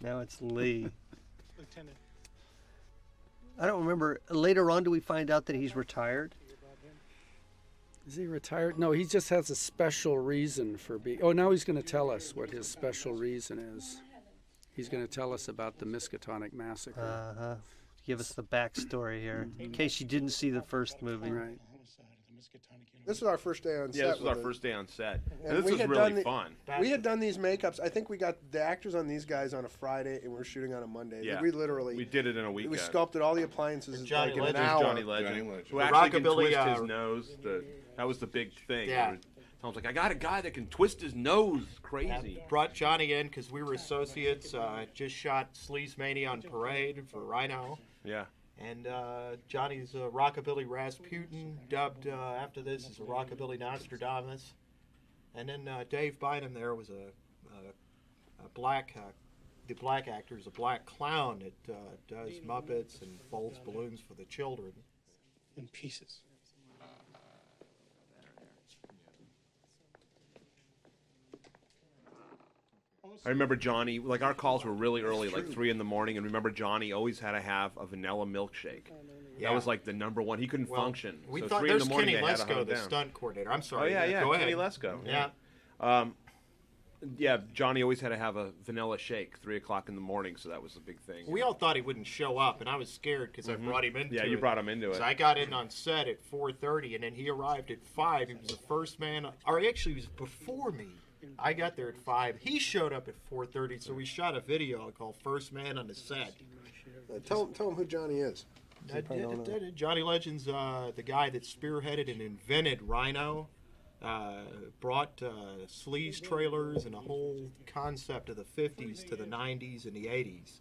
Now it's Lee. Lieutenant. I don't remember. Later on, do we find out that he's retired? Is he retired? No, he just has a special reason for being. Oh, now he's going to tell us what his special reason is. He's going to tell us about the Miskatonic massacre. Uh huh. Give us the backstory here, in case you didn't see the first movie. right. Homicide of the Miskatonic This was our first day on set. Yeah, this was with our it. first day on set, And and this we was had really done the- fun. We had done these makeups. I think we got the actors on these guys on a Friday, and we were shooting on a Monday. Yeah, We literally we did it in a week. we sculpted all the appliences in Johnny like in Legend. an hour. Johnny Legend, Johnny Legend. who The actually can rockabilly, twist uh, his nose. The, that was the big thing. Yeah. Tom's like, I got a guy that can twist his nose. Crazy. Brought Johnny in because we were associates. Uh, just shot Sleaze Mania on Parade for Rhino. Yeah. And uh, Johnny's a rockabilly Rasputin, dubbed uh, after this as a rockabilly Nostradamus. And then uh, Dave Bynum there was a, a, a black, uh, the black actor is a black clown that uh, does Muppets and folds balloons for the children. in pieces. I remember Johnny. Like our calls were really early, like three in the morning, and remember Johnny always had to have a vanilla milkshake. Yeah. That was like the number one. He couldn't Well, function. We so thought three in there's the morning Kenny they had to hunt Lesko, him the down. stunt coordinator. I'm Oh sorry. yeah, yeah, Go Kenny ahead. Lesko. Yeah. Um, yeah, Johnny always had to have a vanilla shake three o'clock in the morning, so that was a big thing. We all thought he wouldn't show up, and I was scared because I brought him into Mm-hmm. Yeah, you it. brought him into it. So I got in on set at 4:30, and then he arrived at five. He was the first man, or actually, he was before me. I got there at five. He showed up at 4:30, so we shot a video called "First Man on the Set." Uh, tell, tell them who Johnny is. Uh, d- d- d- Johnny Legend's uh, the guy that spearheaded and invented Rhino, uh, brought uh, sleaze trailers and a whole concept of the 50s to the 90s and the 80s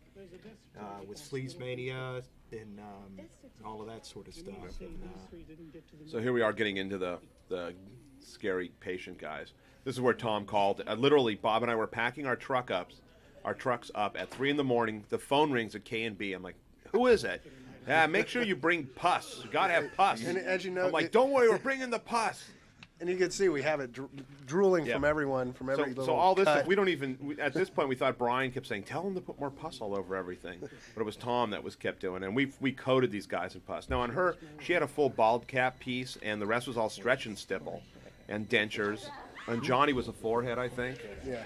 uh, with Sleaze Mania and um, all of that sort of stuff. And, uh, So here we are getting into the the scary patient guys. This is where Tom called. Uh, literally, Bob and I were packing our truck up, our trucks up at three in the morning. The phone rings at KNB. I'm like, who is it? Yeah, make sure you bring pus. You gotta have pus. And as you know, I'm like, it- don't worry, we're bringing the pus. And you can see we have it dr- drooling Yeah. from everyone, from So, every little so all this cut. stuff, we don't even. We, at this point, we thought Brian kept saying, "Tell him to put more pus all over everything," but it was Tom that was kept doing, it. and we we coated these guys in pus. Now on her, she had a full bald cap piece, and the rest was all stretch and stipple, and dentures. On Johnny was a forehead, I think. Yeah.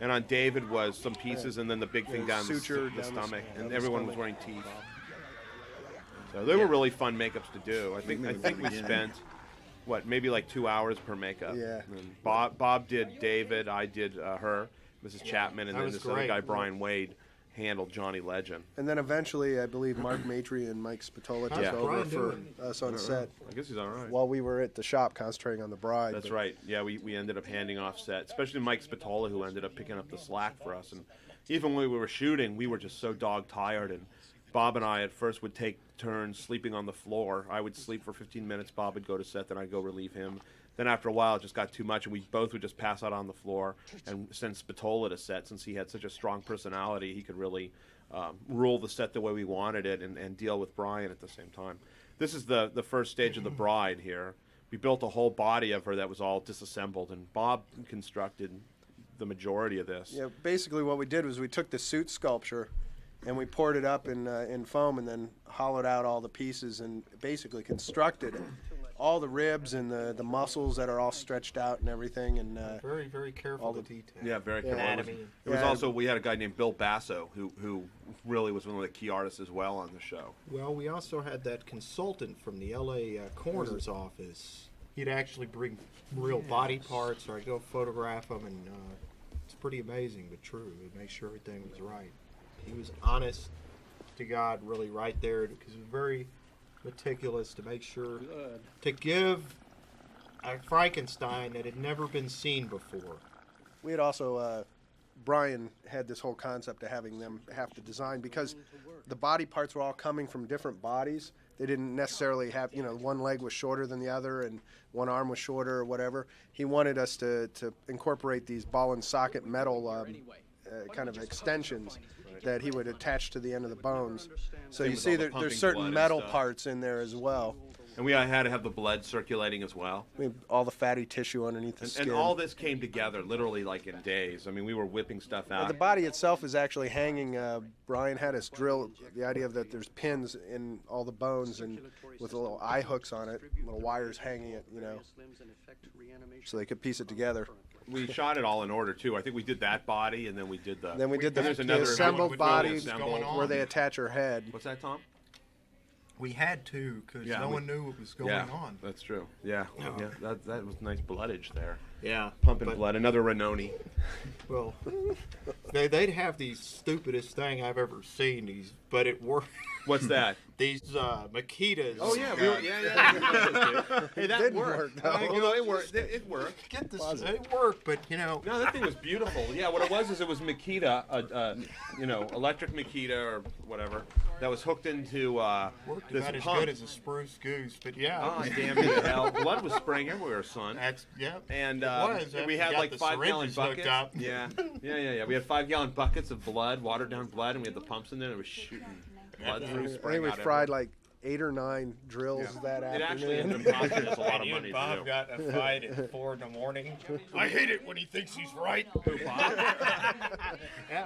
And on David was some pieces, and then the big thing down the, suture s- the down the stomach, down and the everyone was wearing teeth. So they were really fun makeups to do. I think I think we spent what maybe like two hours per makeup. Yeah. And Bob Bob did David, I did uh, her, Mrs. Chapman, and That then was this other guy Brian Wade handled Johnny Legend. And then eventually, I believe Mark Matry and Mike Spatola took Yeah. over Brian for doing? us on set I guess he's all right. while we were at the shop concentrating on the bride. That's but- right. Yeah, we, we ended up handing off set, especially Mike Spatola, who ended up picking up the slack for us. And even when we were shooting, we were just so dog tired. And Bob and I at first would take turns sleeping on the floor. I would sleep for 15 minutes. Bob would go to set, then I'd go relieve him. Then after a while, it just got too much, and we both would just pass out on the floor and send Spatola to set. Since he had such a strong personality, he could really um, rule the set the way we wanted it and, and deal with Brian at the same time. This is the, the first stage of the bride here. We built a whole body of her that was all disassembled, and Bob constructed the majority of this. Yeah, basically what we did was we took the suit sculpture and we poured it up in uh, in foam, and then hollowed out all the pieces and basically constructed all the ribs and the the muscles that are all stretched out and everything, and uh, Very, very careful all with the detail. Yeah, very Yeah. cool. Anatomy. It was Yeah. also we had a guy named Bill Basso who who really was one of the key artists as well on the show. Well, we also had that consultant from the LA uh, coroner's office. He'd actually bring real body parts, or I'd go photograph them, and uh, it's pretty amazing but true. He'd make sure everything was right. He was honest to God, really right there, because it was very meticulous to make sure to give a Frankenstein that had never been seen before. we had also uh, Brian had this whole concept of having them have to design because the body parts were all coming from different bodies. They didn't necessarily have, you know, one leg was shorter than the other and one arm was shorter or whatever. He wanted us to, to incorporate these ball and socket metal um, uh, kind of extensions that he would attach to the end of the bones. So Same you with see all the there, pumping there's certain and metal stuff. parts in there as well. And we had to have the blood circulating as well. I mean, all the fatty tissue underneath the And, skin. and all this came together literally like in days. I mean, we were whipping stuff out. the body itself is actually hanging. Uh, Brian had us drill the idea of that there's pins in all the bones and with little eye hooks on it, little wires hanging it, you know, so they could piece it together. We shot it all in order too. I think we did that body, and then we did the. Then we did the, there's the another assembled fully body assembled. where they attach her head. What's that, Tom? We had to, because Yeah, no we- one knew what was going yeah, on. That's true. Yeah, yeah. That that was nice bloodage there. Yeah, Pumping but- blood. Another Rainone. Well, they, they'd have the stupidest thing I've ever seen. These, but it worked. What's that? these uh, Makitas. Oh yeah, we were, yeah, yeah. hey, that didn't worked. work, though. Well, no, it worked. It, it worked. Get this. It worked, but you know. No, that thing was beautiful. Yeah, what it was is it was Makita, a, uh, you know, electric Makita or whatever, that was hooked into uh, Worked this about as pump. good as a spruce goose, but yeah. Oh, damn you hell! Blood was spraying everywhere, son. That's yeah. And uh, was, we had like the five gallon syringes hooked buckets. up. Yeah, yeah, yeah, yeah. We had five gallon buckets of blood, watered down blood, and we had the pumps in there. and It was shooting blood through, I think we fried everywhere. like eight or nine drills that It actually afternoon. ended up costing us a lot of And you money and Bob to do. got in a fight at four in the morning. I hate it when he thinks he's right. that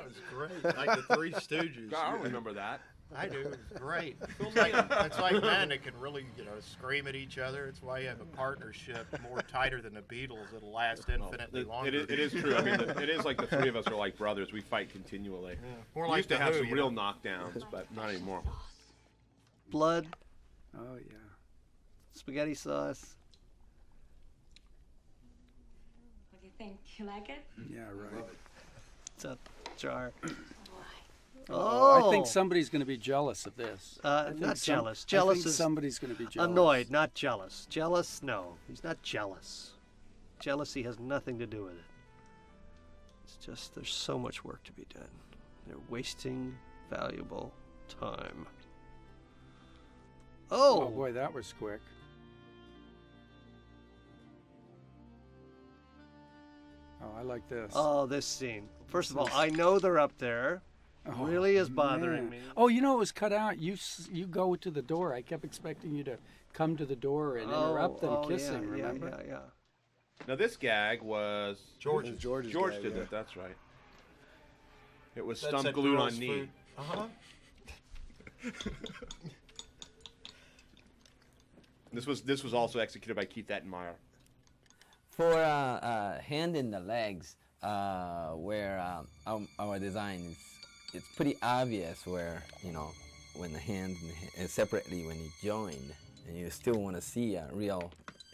was great. Like the Three Stooges. God, I remember that. I do. It's great. It's like, it's like men that can really, you know, scream at each other. It's why you have a partnership more tighter than the Beatles. It'll last infinitely It, longer. it, is, it is true. I mean, the, it is like the three of us are like brothers. We fight continually. More we like used to have Who, some real know. knockdowns, but not anymore. Blood, Oh yeah. spaghetti sauce. What do you think? You like it? Yeah, right. It's a jar. Oh, Oh, I think somebody's going to be jealous of this. Uh, not some- jealous. I Jealous think is somebody's going to be jealous. Annoyed, not jealous. Jealous? No, he's not jealous. Jealousy has nothing to do with it. It's just there's so much work to be done. They're wasting valuable time. Oh Oh, boy, that was quick. Oh, I like this. oh, this scene. First of all, I know they're up there. Oh, really is bothering man. me. Oh, you know it was cut out. You you go to the door. I kept expecting you to come to the door and interrupt them oh, kissing. Yeah, remember? yeah, yeah, Now this gag was George. George's George gag, did yeah. it. That's right. It was That's stump glued on knee. food. Uh-huh. This was this was also executed by Keith Ettenmeyer. For uh, uh, hand in the legs, uh, where uh, our, our design is, it's pretty obvious where you know when the hand and, separately when you join, and you still want to see a real,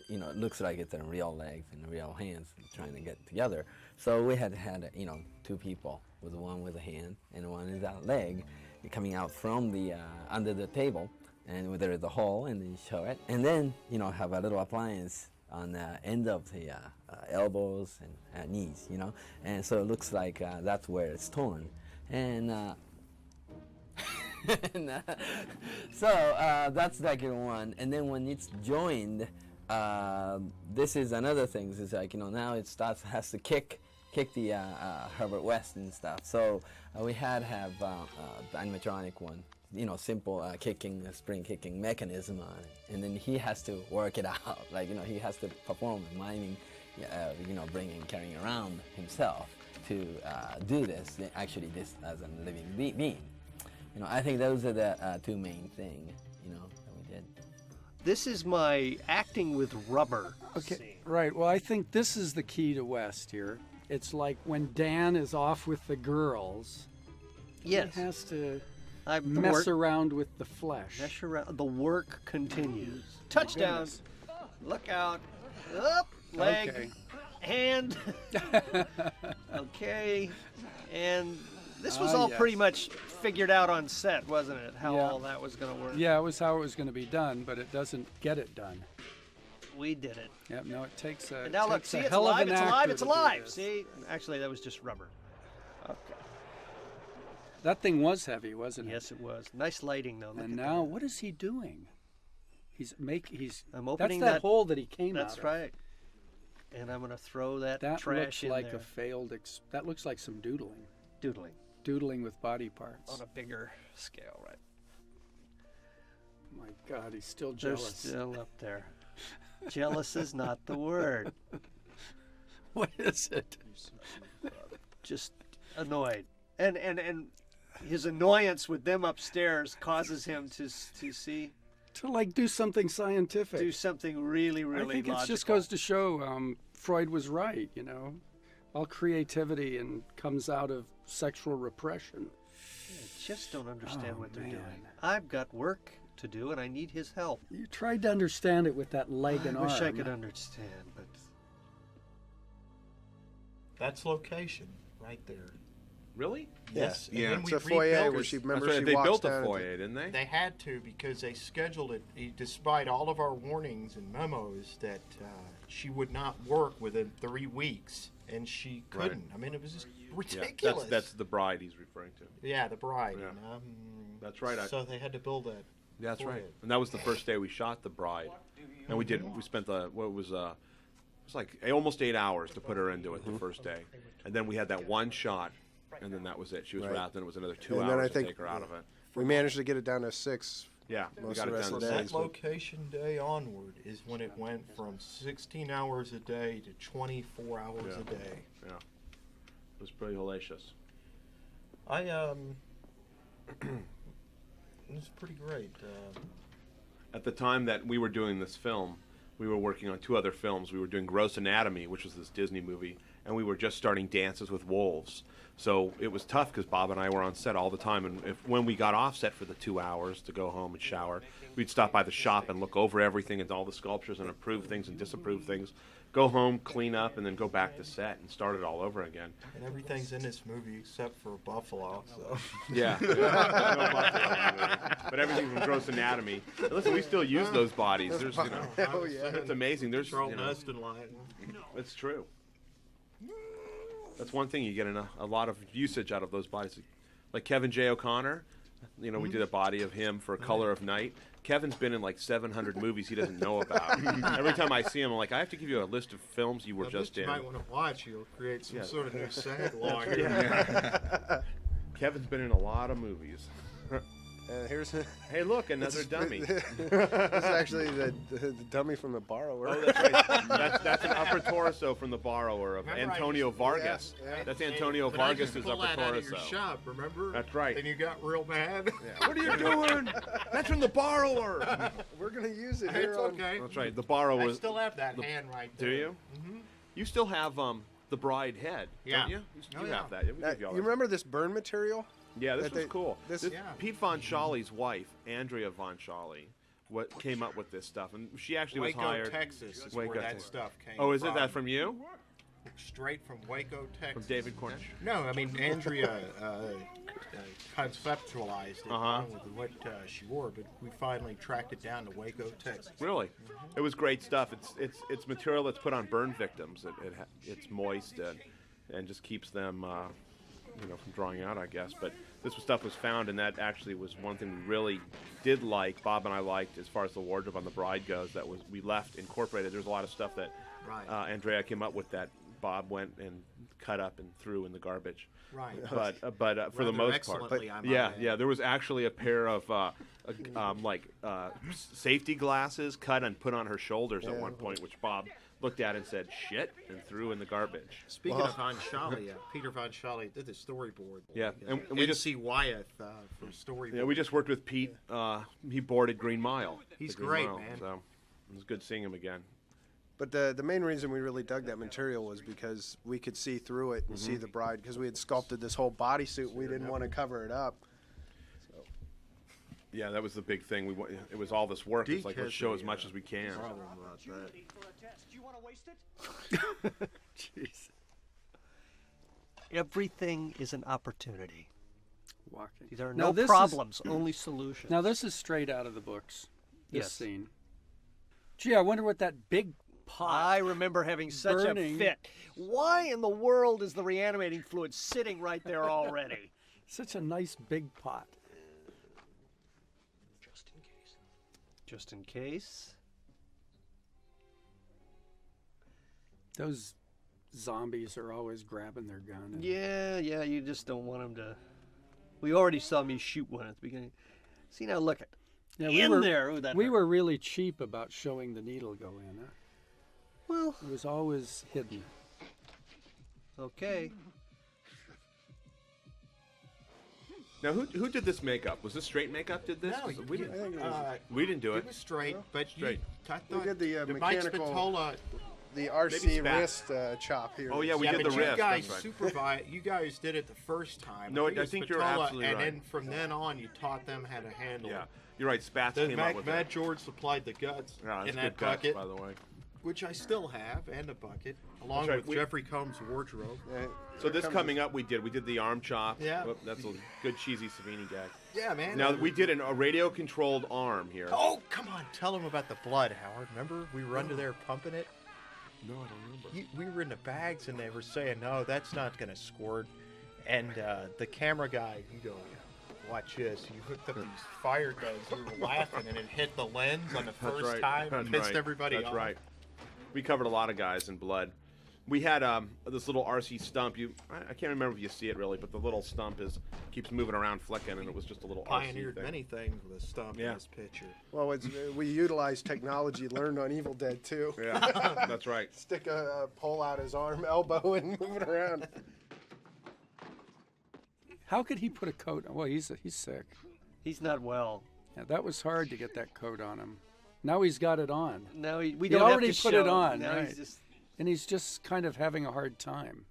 you know, it looks like it's a real legs and real hands trying to get together. So we had had you know two people with one with a hand and one is a leg coming out from the uh, under the table, and there is a hole, and then you show it, and then you know have a little appliance on the end of the uh, uh, elbows and uh, knees, you know, and so it looks like uh, that's where it's torn, and. Uh, and, uh, so uh, that's like one, and then when it's joined, uh, this is another thing. It's like you know now it starts has to kick, kick the uh, uh, Herbert West and stuff. So we had have the animatronic one, you know, simple uh, kicking, uh, spring kicking mechanism on it, and then he has to work it out. Like you know he has to perform miming, uh, you know, bringing carrying around himself to uh, do this. Actually, this as a living being. You know, I think those are the uh, two main thing. You know, that we did. This is my acting with rubber. Okay, scene. right. Well, I think this is the key to West here. It's like when Dan is off with the girls, Yes. he has to I mess work, around with the flesh. mess around. The work continues. Touchdown. Goodness. Look out. Up. Leg. Okay. Hand. okay. And this was Ah, all pretty much figured out on set, wasn't it? How Yeah. all that was going to work. Yeah, it was how it was going to be done, but it doesn't get it done. We did it. Yep. No, it takes a. And now look, see, it's of alive. It's alive. It's alive. See, actually, that was just rubber. Okay. That thing was heavy, wasn't it? Yes, it was. Nice lighting, though. Look And now, what is he doing? He's make. He's. I'm That's opening that, that- hole that he came That's out. That's right. And I'm going to throw that, That trash looks in like there. a failed. Ex- that looks like some doodling. doodling Doodling with body parts. on a bigger scale, right? My God, he's still jealous. They're jealous. still up there. Jealous is not the word. What is it? Just annoyed, and and and his annoyance with them upstairs causes him to to see To like do something scientific. do something really really I think it just goes to show um, Freud was right. You know, all creativity and comes out of sexual repression. I just don't understand Oh, what they're man. doing. I've got work to do, and I need his help. You tried to understand it with that leg and I arm. wish I could understand, but That's location right there. Really? Yes. and Yeah. then It's we a foyer where she remember right. she They built a foyer, didn't they? They had to because they scheduled it, despite all of our warnings and memos that uh, she would not work within three weeks, and she couldn't. I mean, it was just Yeah, ridiculous. that's that's the bride he's referring to. yeah, the bride. Yeah. and, um, That's right, I- So they had to build that. That's for right. And that was the first day we shot the bride, and we did. We spent the what was uh, it was like almost eight hours to put her into it the first day, and then we had that one shot, and then that was it. She was Right. wrapped, and it was another two And then hours I think- to take her out of it. We managed to get it down to six. Yeah, we most got of it the rest down of to the That days. six. location day onward is when it went from 16 hours a day to 24 hours Yeah. a day. Yeah, it was pretty hellacious. I um, it was pretty great. Uh, At the time that we were doing this film, we were working on two other films. We were doing Gross Anatomy, which was this Disney movie, and we were just starting Dances with Wolves. So it was tough because Bob and I were on set all the time, and if when we got off set for the two hours to go home and shower, we'd stop by the shop and look over everything and all the sculptures and approve things and disapprove things, go home, clean up, and then go back to set and start it all over again. and everything's in this movie except for Buffalo. So. Yeah, yeah. No Buffalo in the movie. but everything from Gross Anatomy. Listen, we still use those bodies. There's, you know, Oh yeah. it's amazing. There's, Charlton you know, Heston. It's true. That's one thing you get in a, a lot of usage out of those bodies. Like Kevin J. O'Connor, you know, we did a body of him for Color of Night. Kevin's been in like 700 movies he doesn't know about. Every time I see him, I'm like, I have to give you a list of films you were Now, just this you in. might want to watch. You'll create some Yeah. sort of new SAG law here. Yeah. Kevin's been in a lot of movies. And here's Hey, look, another dummy. this is actually the, the, the dummy from the borrower. Oh, that's right. That's, that's an upper torso from the borrower of Remember Antonio used- Vargas. Yeah, yeah. That's Antonio But I Vargas' just upper that out of torso. your shop, remember? That's right. And you got real mad. What are you doing? That's from the borrower. We're gonna use it here it's on. okay. That's right. The borrower I still have that the- hand right there. Do there. you? You still have um the bride head, Yeah. don't you? You, Oh, you yeah. have that. Yeah, we Uh, you all you that. remember this burn material? Yeah, this was they- cool. this- This, Yeah. Pete Von Sholly's wife, Andrea Von Sholly, what came up with this stuff, and she actually Waco, was hired. Texas is Waco, where that Texas. stuff came Oh, is from. it that from you? Straight from Waco, Texas. From David Koresh? No, I mean Andrea uh, uh, conceptualized it Uh-huh. with what uh, she wore, but we finally tracked it down to Waco, Texas. Really, it was great stuff. It's it's it's material that's put on burn victims. It, it it's moist and and just keeps them, uh, you know, from drawing out, I guess. But this stuff was found, and that actually was one thing we really did like. Bob and I liked as far as the wardrobe on the bride goes. That was we left incorporated. There's a lot of stuff that Right. uh, Andrea came up with that Bob went and cut up and threw in the garbage. Right. But uh, but uh, for the most part, might yeah, yeah. There was actually a pair of uh, uh, um, like uh, safety glasses cut and put on her shoulders at one point, which Bob looked at and said shit and threw in the garbage. Speaking of Von Sholly, uh, Peter Von Sholly did the storyboard. Yeah, Uh, and- and we just- see Wyeth uh, for storyboard. Yeah, we just worked with Pete. Uh, he boarded Green Mile. He's Green great, Mile, man. So it was good seeing him again. But the the main reason we really dug that material was because we could see through it and see Mhm. the bride because we had sculpted this whole bodysuit. We didn't want to cover it up. Yeah, that was the big thing. We wa- it was all this work. It's like let's show as much as we can. Jeez. Everything is an opportunity. Walking. There are Now no this is- problems, only solutions. Now this is straight out of the books. This Yes. scene. Gee, I wonder what that big pot. I remember having such burning- a fit. Why in the world is the reanimating fluid sitting right there already? Such a nice big pot. Just in case. Those zombies are always grabbing their gun. and- Yeah, yeah, you just don't want them to. We already saw me shoot one at the beginning. See now, look at Yeah, we in were, there. Ooh, that we hurt. were really cheap about showing the needle go in. Huh? Well, it was always hidden. Okay. Now, who who did this makeup? Was this straight makeup? Did this? No, Was it- we didn't. uh, we didn't do it. It was straight, but Straight. You, I We thought did the uh, Mike mechanical, Spatola. the RC spat. wrist uh, chop here. Oh, yeah, we yeah, did but the you wrist, guys that's right. supervise. You guys did it the first time. No, it I was think you're Spatola, absolutely and right. then from then on, you taught them how to handle. Yeah, it. you're right. Spats The came Mac, up with Matt it. George supplied the guts Yeah, that's in good that guts, bucket, by the way. Which I still have, and a bucket, along right, with we- Jeffrey Combs' wardrobe. So this coming up, we did. We did the arm chop. Yeah. Whoop, that's a good cheesy Savini gag. Yeah, man. Now we did an, a radio-controlled arm here. Oh, come on! Tell them about the blood, Howard. Remember, we were under there pumping it. No, I don't remember. You, we were in the bags, and they were saying, "No, that's not going to squirt." And uh, the camera guy, you go, "Watch this!" You hooked up these fire guns. We were laughing, and it hit the lens on the That's first right. time. That's pissed right. everybody That's off. right. We covered a lot of guys in blood. We had um, this little RC stump. You, I, I can't remember if you see it really, but the little stump is keeps moving around, flicking, and it was just a little Pioneered RC thing. many things with a stump Yeah. in this picture. Well, it's, uh, we utilized technology learned on Evil Dead too. Yeah, that's right. Stick a, a pole out his arm, elbow, and move it around. How could he put a coat? on? Well, he's he's sick. He's not well. Yeah, that was hard to get that coat on him. Now he's got it on. Now he, we he don't have already to put show. it on, Now right? he's just And he's just kind of having a hard time.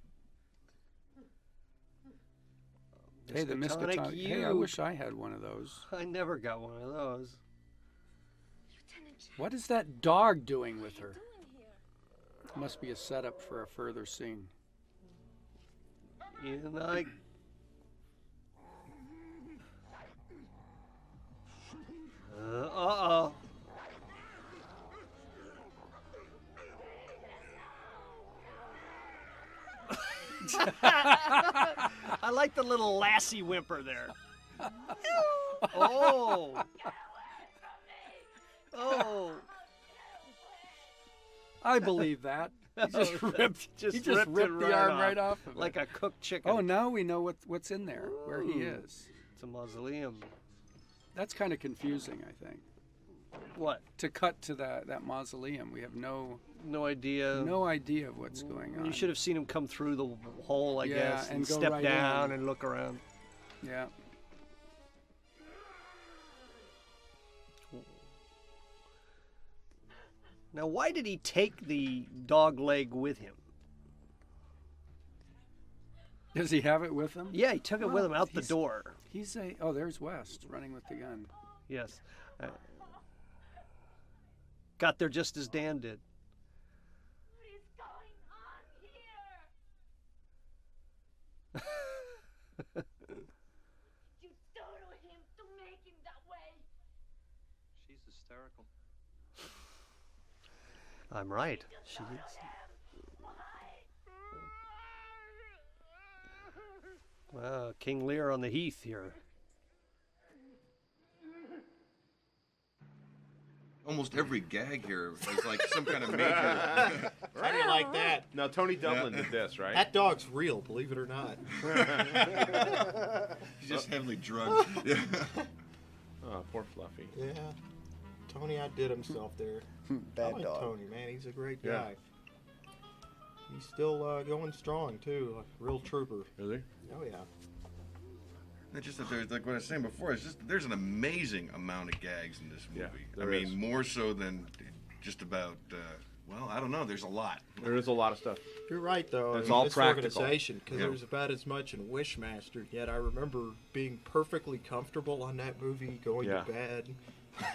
Hey, the Miskatonic Miskatonic. Hey, I wish I had one of those. I never got one of those. What is that dog doing with her? Must be a setup for a further scene. And I. Uh oh. I like the little lassie whimper there. Oh. Oh. I believe that. He just ripped, just he just ripped ripped, it the right arm off, right off of it. like a cooked chicken. Oh, now we know what, what's in there, where he is. It's a mausoleum. That's kind of confusing, I think. What? To cut to that, that mausoleum, we have no No idea. no idea of what's going on. You should have seen him come through the hole, I Yeah, guess, and and, step right down in. and look around. Yeah. Now, why did he take the dog leg with him? Does he have it with him? Yeah, he took it with him out the door. He's a. Oh, there's West running with the gun. Yes. Uh, got there just as Dan did. You startled him to make him that way. She's hysterical. I'm right. She is. Wow, King Lear on the heath here. Almost every gag here is like some kind of major. How do you like that? Now Tony Doublin did this, right? That dog's real, believe it or not. He's just heavily drugged. Yeah. Oh, poor Fluffy. Yeah. Tony outdid himself there. Bad I like dog. Tony, man. He's a great Yeah. guy. He's still uh, going strong too. Like a real trooper. Really? Oh yeah. It's just that there's like what I was saying before. It's just there's an amazing amount of gags in this movie. I there mean, is. more so than just about. Uh, well, I don't know. There's a lot. There is a lot of stuff. You're right though. It's I mean, all this practical. organization because Yeah. there's about as much in Wishmaster. Yet I remember being perfectly comfortable on that movie, going Yeah. to bed.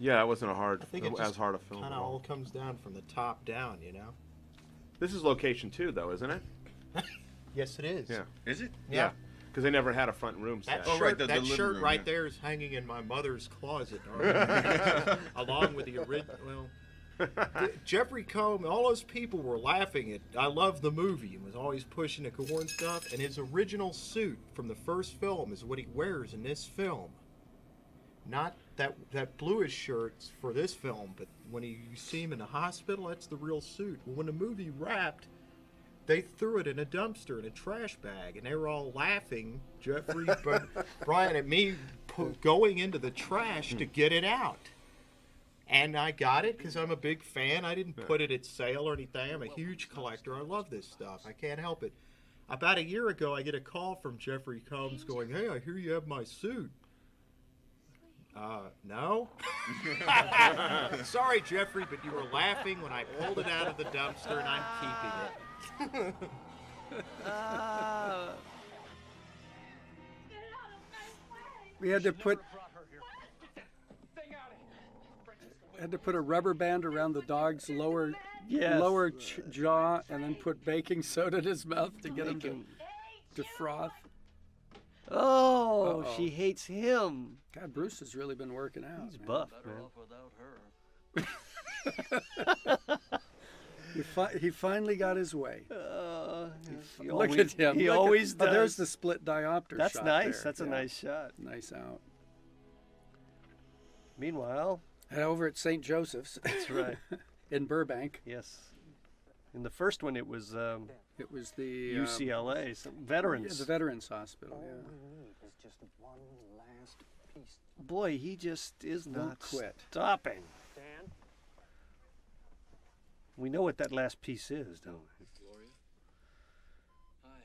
Yeah, it wasn't a hard, I think it as just hard a film. Kind of all. all comes down from the top down, you know. This is location two, though, isn't it? Yes, it is. Yeah. Is it? Yeah. Because they never had a front room set. That Oh, shirt, right, the- the that living shirt room, right yeah. there is hanging in my mother's closet, along with the original. Well, Jeffrey Combs, all those people were laughing at. I love the movie and was always pushing the corn stuff. And his original suit from the first film is what he wears in this film. Not that that bluish shirt's for this film, but when he, you see him in the hospital, that's the real suit. Well, when the movie wrapped, they threw it in a dumpster in a trash bag, and they were all laughing, Jeffrey, but Brian and me, going into the trash to get it out. And I got it because I'm a big fan. I didn't put it at sale or anything. I'm a huge collector. I love this stuff. I can't help it. About a year ago, I get a call from Jeffrey Combs going, "Hey, I hear you have my suit." Uh, no. Sorry, Jeffrey, but you were laughing when I pulled it out of the dumpster, and I'm keeping it. We had to put had to put a rubber band around the dog's lower Yes. lower ch- jaw and then put baking soda in his mouth to get him to, to froth. Oh, Uh-oh. she hates him. God, Bruce has really been working out. He's man. buff, man. He, fi- he finally got his way. Uh, he Look always- at him. He Look at- always oh, there's the split diopter That's shot nice. there. That's a nice shot. Nice out. Meanwhile, And over at St. Joseph's. That's right. in Burbank. yes. In the first one, it was um, It was the UCLA, some veterans. Yeah, the Veterans Hospital. Yeah. It's just one last piece. Boy, he just is Won't not quit. stopping. Dan? We know what that last piece is, don't we? Gloria? Hi.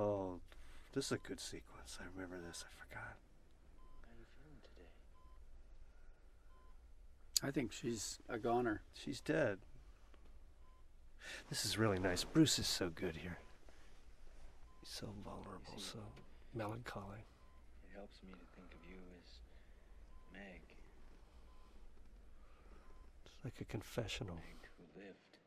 Oh, this is a good sequence. I remember this. I forgot. How you feeling today? I think she's a goner. She's dead. This is really nice. Bruce is so good here. He's so vulnerable, so melancholy. It helps me to think of you as Meg, It's like a confessional. Who lived.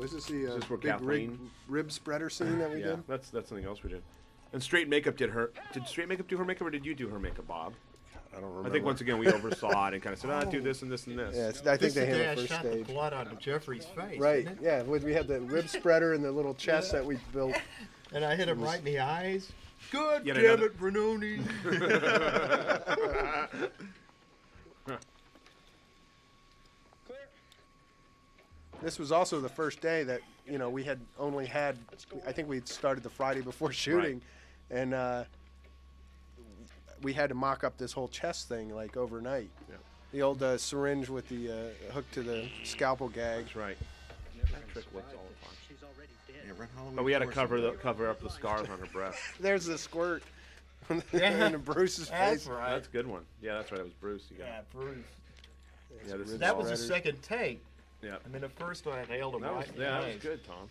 Was this the uh, Is this where big rig, Kathleen- rib spreader scene that we yeah, did? that's that's something else we did. And straight makeup did her. Did straight makeup do her makeup, or did you do her makeup, Bob? I don't I think once again we oversaw it and kind of said, "Ah, do this and this and this." Yeah, it's- I think This they is the day I handled first shot stage. the blood onto Jeffrey's face. Right. isn't it? Yeah. when We had the rib spreader and the little chest that we built. And I hit him right in the eyes. Good Yet damn another- it, Rainone. This was also the first day that you know we had only had. I think we started the Friday before shooting, and uh, we had to mock up this whole chest thing like overnight. Yeah. The old uh, syringe with the uh, hook to the scalpel gag. That's right. That trick works all the time. She's already dead. Yeah, Red Halloween But we had to cover the cover up the scars on her breast. There's the squirt Yeah. in Bruce's That's face. right. That's a good one. Yeah, that's right. It was Bruce. You got Yeah. Bruce. Yeah, this is That was the second take. Yeah. I mean, the first one I nailed him That was, right in yeah, the that was eyes. good, Tom.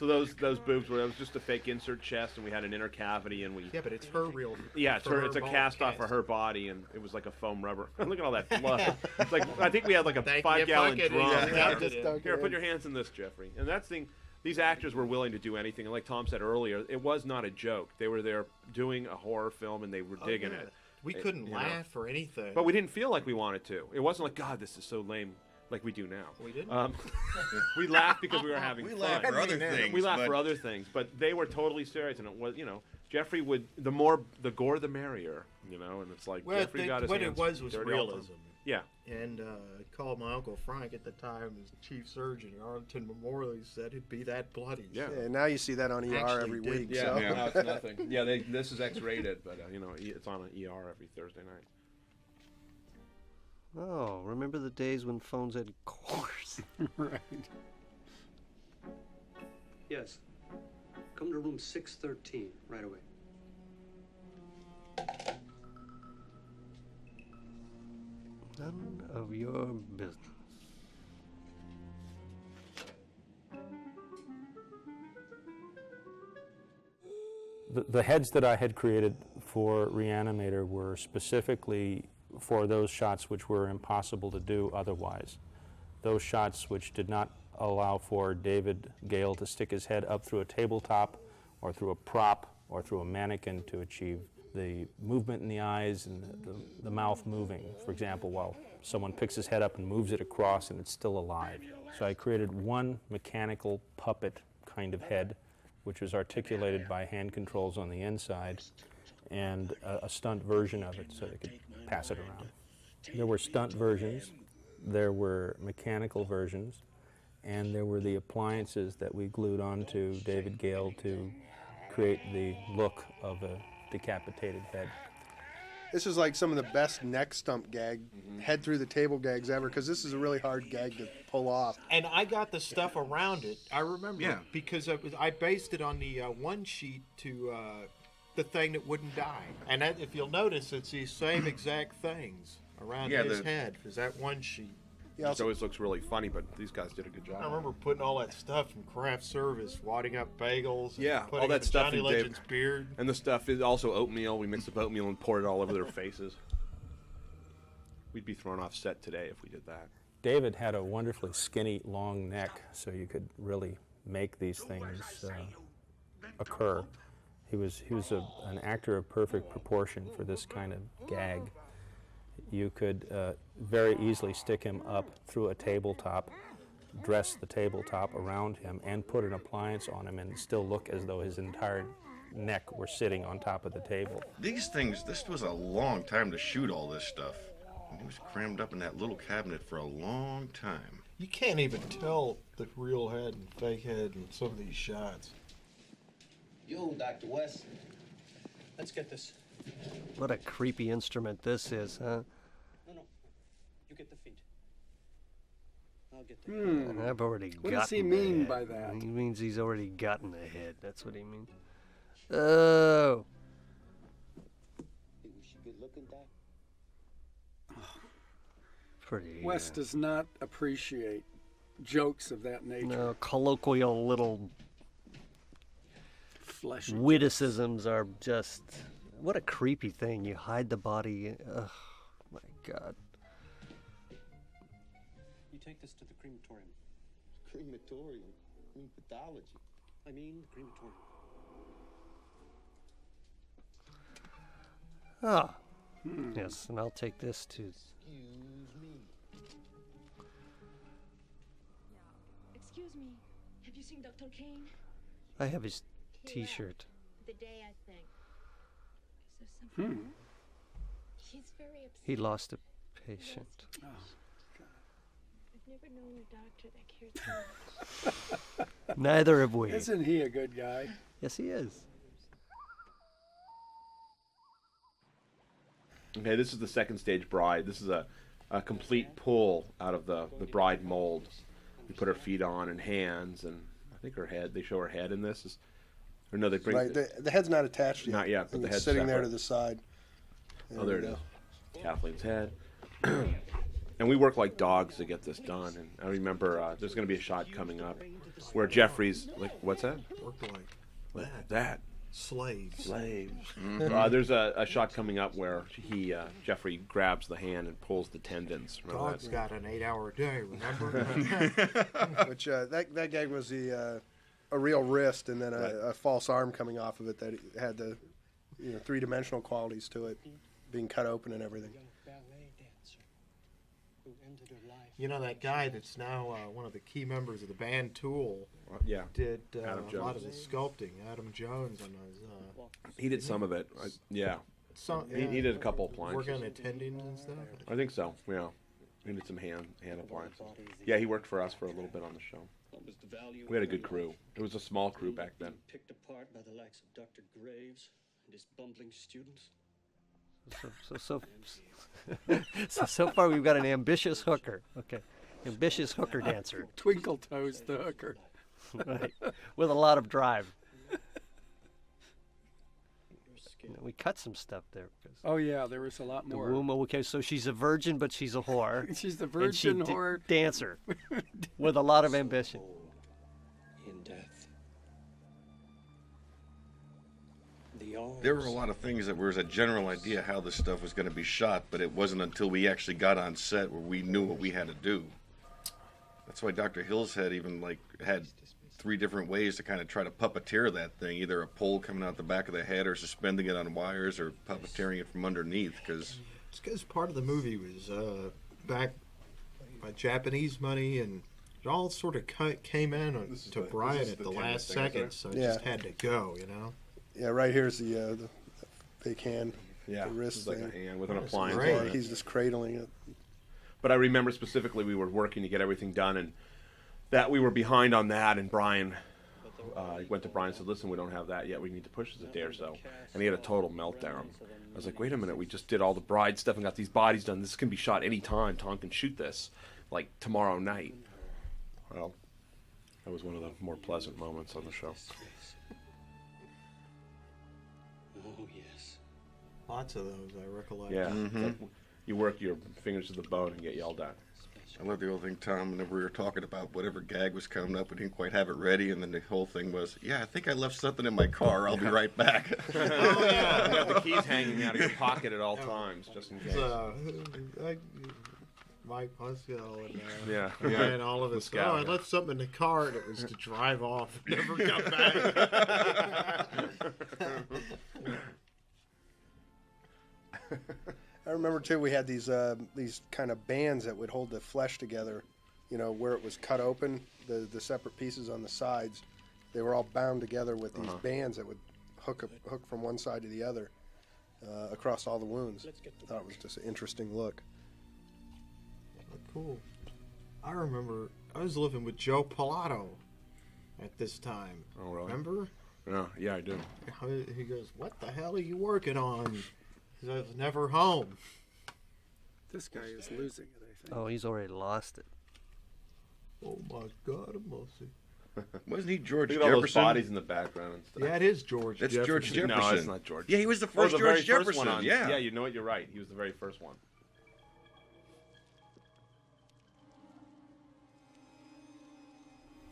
So those those boobs were that was just a fake insert chest, and we had an inner cavity, and we Yeah, but it's her real. yeah, it's for her, it's a bone cast off of her body, and it was like a foam rubber. Look at all that blood. it's like I think we had like a Thank five you, gallon bucket. drum. Yeah, Here, dunked it in. Here, put your hands in this, Jeffrey. And that's the thing. These actors were willing to do anything, and like Tom said earlier, it was not a joke. They were there doing a horror film, and they were Oh, digging yeah. it. We couldn't you know. laugh or anything. But we didn't feel like we wanted to. It wasn't like God, this is so lame, like we do now. We didn't? Um, we laughed because we were having We fun. laughed for other things. We laughed but for other things, but they were totally serious, and it was, you know, Jeffrey would the more the gore the merrier, you know, and it's like Well, Jeffrey they- got his what it was was dirty all the time. realism. Yeah. And uh, called my uncle Frank at the time, as chief surgeon at Arlington Memorial. He said it'd be that bloody. Yeah. Yeah, now you see that on ER Actually every did. week. Yeah, so. no, it's nothing. Yeah, they, this is X-rated, but uh, you know, E- it's on an ER every Thursday night. Oh, remember the days when phones had cores? right. Yes. Come to room 613 right away. None of your business. The, the heads that I had created for Reanimator were specifically for those shots which were impossible to do otherwise. Those shots which did not allow for David Gale to stick his head up through a tabletop or through a prop or through a mannequin to achieve the movement in the eyes and the, the, the mouth moving, for example, while someone picks his head up and moves it across and it's still alive. So I created one mechanical puppet kind of head which was articulated by hand controls on the inside, and a, a stunt version of it so they could pass it around. There were stunt versions, there were mechanical versions, and there were the appliances that we glued onto David Gale to create the look of a decapitated head. This is like some of the best neck stump gag, head through the table gags ever, because this is a really hard gag to pull off. And I got the stuff around it. I remember Yeah. because I, was, I based it on the uh, one sheet to uh, the thing that wouldn't die. And that, if you'll notice, it's these same exact things around Yeah, his the- head. Is that one sheet? Yeah, It always looks really funny, but these guys did a good job. I remember putting all that stuff from craft service, wadding up bagels. and Yeah, putting all that stuff Johnny in Dave- beard. And the stuff is also oatmeal. We mixed up oatmeal and poured it all over their faces. We'd be thrown off set today if we did that. David had a wonderfully skinny, long neck, so you could really make these things uh, occur. He was he was a, an actor of perfect proportion for this kind of gag. You could uh, very easily stick him up through a tabletop, dress the tabletop around him, and put an appliance on him, and still look as though his entire neck were sitting on top of the table. These things, this was a long time to shoot all this stuff. And it was crammed up in that little cabinet for a long time. You can't even tell the real head and fake head in some of these shots. Yo, Dr. West. Let's get this. What a creepy instrument this is, huh? No, no. You get the feet. I'll get the Hmm. And I've already What gotten does he mean by that? He means he's already gotten the head. That's what he means. Oh. Hey, was she good looking, Doc? Pretty. Wes does not appreciate jokes of that nature. No, colloquial little Fleshy. witticisms are just. What a creepy thing. You hide the body. Ugh, my God. You take this to the crematorium. Crematorium? I mean, pathology. I mean, the crematorium. Ah. Yes, and I'll take this to. Excuse me. Excuse me. Have you seen Dr. Cain? I have his t shirt. The day, I think. Is there Hmm. wrong? He's very upset. He lost a patient. Oh, I've never known a doctor that cared so much. Neither have we. Isn't he a good guy? Yes, he is. Okay, this is the second stage bride. This is a, a complete pull out of the, the bride mold. We put her feet on and hands, and I think her head. They show her head in this. Is, or no, they bring. Right, the, the head's not attached yet. Not yet, but and the head's sitting there separate. to the side. oh, there it is. Kathleen's head. and we work like dogs to get this done. And I remember uh, there's going to be a shot coming up where Jeffrey's like, "What's that? Worked like that. that? Slaves. Slaves." uh, there's a, a shot coming up where he uh, Jeffrey grabs the hand and pulls the tendons. Remember Dog's that? got an eight-hour day. Remember? Which uh, that that gag was the uh, a real wrist and then a, Right. a false arm coming off of it that had the you know three dimensional qualities to it, being cut open and everything. Ballet dancer who ended her life. You know that guy that's now uh, one of the key members of the band Tool. yeah. Did uh, a lot of the sculpting. Adam Jones on his. Uh, He did some of it. I, yeah. some. He, he did a couple appliances. Work on attendings and stuff. I think so. Yeah, he did some hand hand appliances. Yeah, he worked for us for a little bit on the show. What was the value We had a good crew. It was a small crew back then. Picked apart by the likes of Dr. Graves and his bumbling students. So so so, so so far we've got an ambitious hooker. Okay, ambitious hooker dancer. Twinkle Toes the hooker. right, with a lot of drive. You know, we cut some stuff there because Oh yeah, there was a lot more. the more. womb. Okay, so she's a virgin, but she's a whore. She's the and she virgin d- whore. dancer with a lot of ambition. In death. The. There were a lot of things that was a general idea how this stuff was going to be shot, but it wasn't until we actually got on set where we knew what we had to do. That's why Dr. Hills had even like had three different ways to kind of try to puppeteer that thing, either a pole coming out the back of the head, or suspending it on wires, or puppeteering it from underneath. Because It's because part of the movie was uh, back by Japanese money, and it all sort of ca- came in on, to the- Brian at the the last second, so it Yeah. just had to go, you know. Yeah, right here's the, uh, the, the fake hand. Yeah, the wrist it's like a hand with an appliance. great. on it. He's just cradling it. But I remember specifically we were working to get everything done, and that we were behind on that. And Brian uh, went to Brian and said, "Listen, we don't have that yet. We need to push this a day or so." And he had a total meltdown. I was like, "Wait a minute, we just did all the bride stuff and got these bodies done. This can be shot any time. Tom can shoot this, like tomorrow night." Well, that was one of the more pleasant moments on the show. Oh, yes. Lots of those, I recollect. Yeah, Mhm. you work your fingers to the bone and get yelled at. I love the old thing, Tom. Whenever we were talking about whatever gag was coming up, we didn't quite have it ready, and then the whole thing was, "Yeah, I think I left something in my car. I'll be right back." You have the keys hanging out of your pocket at all times, just in case. So, I, Mike Punsell and uh, Yeah, and all of The us. scout, oh, I yeah. left something in the car, and it was to drive off, and never come back. I remember too. We had these uh, these kind of bands that would hold the flesh together. You know, where it was cut open, the the separate pieces on the sides, they were all bound together with these Uh-huh. bands that would hook up, hook from one side to the other uh, across all the wounds. I thought it was just an interesting look. cool. I remember I was living with Joe Pilato at this time. Oh, really? Remember? Yeah, yeah, I do. He goes, "What the hell are you working on?" He says, "I was never home." This guy is losing it. I think. Oh, he's already lost it. Oh my God, mercy. Wasn't he George Look at all those Jefferson? bodies in the background and stuff. Yeah, it is George. That's Jefferson. George Jefferson. No, it's not George. Yeah, he was the Oh, first the George very first one Jefferson. on- yeah. yeah, you know what? You're right. He was the very first one.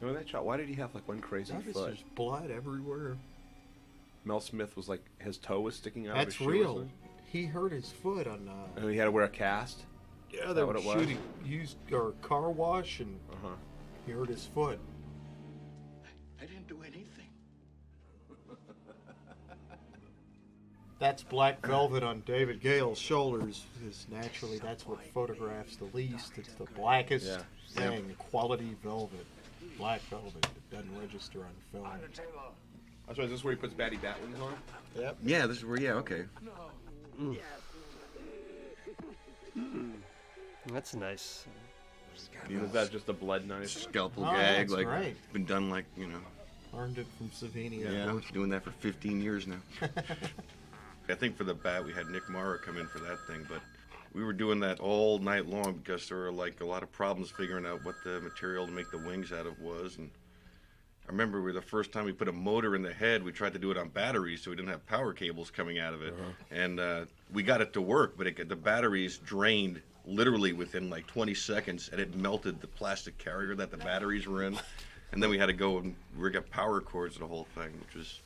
Remember that shot? Why did he have like one crazy Notice foot? There's blood everywhere. Mel Smith was like his toe was sticking out. of That's his shoe or real. something? He hurt his foot on. Uh, And he had to wear a cast. yeah, Is they that were what it was? shooting used or car wash, and Uh huh. he hurt his foot. I didn't do anything. That's black velvet on David Gale's shoulders, Is naturally that's what photographs the least. It's the blackest Yeah. thing, quality velvet, black velvet. It doesn't register on film. Oh, so is this where he puts Batty Batwings on? Yep. Yeah, this is where. Yeah, okay. Mm. That's nice. Was that just a blood knife? Scalpel Oh, gag, that's like right. been done like you know. Learned it from Savini. Yeah, I was doing that for 15 years now. I think for the bat we had Nick Mara come in for that thing, but we were doing that all night long because there were like a lot of problems figuring out what the material to make the wings out of was. And I remember we, the first time we put a motor in the head, we tried to do it on batteries so we didn't have power cables coming out of it, and uh, we got it to work, but it, the batteries drained literally within like 20 seconds, and it melted the plastic carrier that the batteries were in. And then we had to go and rig up power cords and the whole thing, which was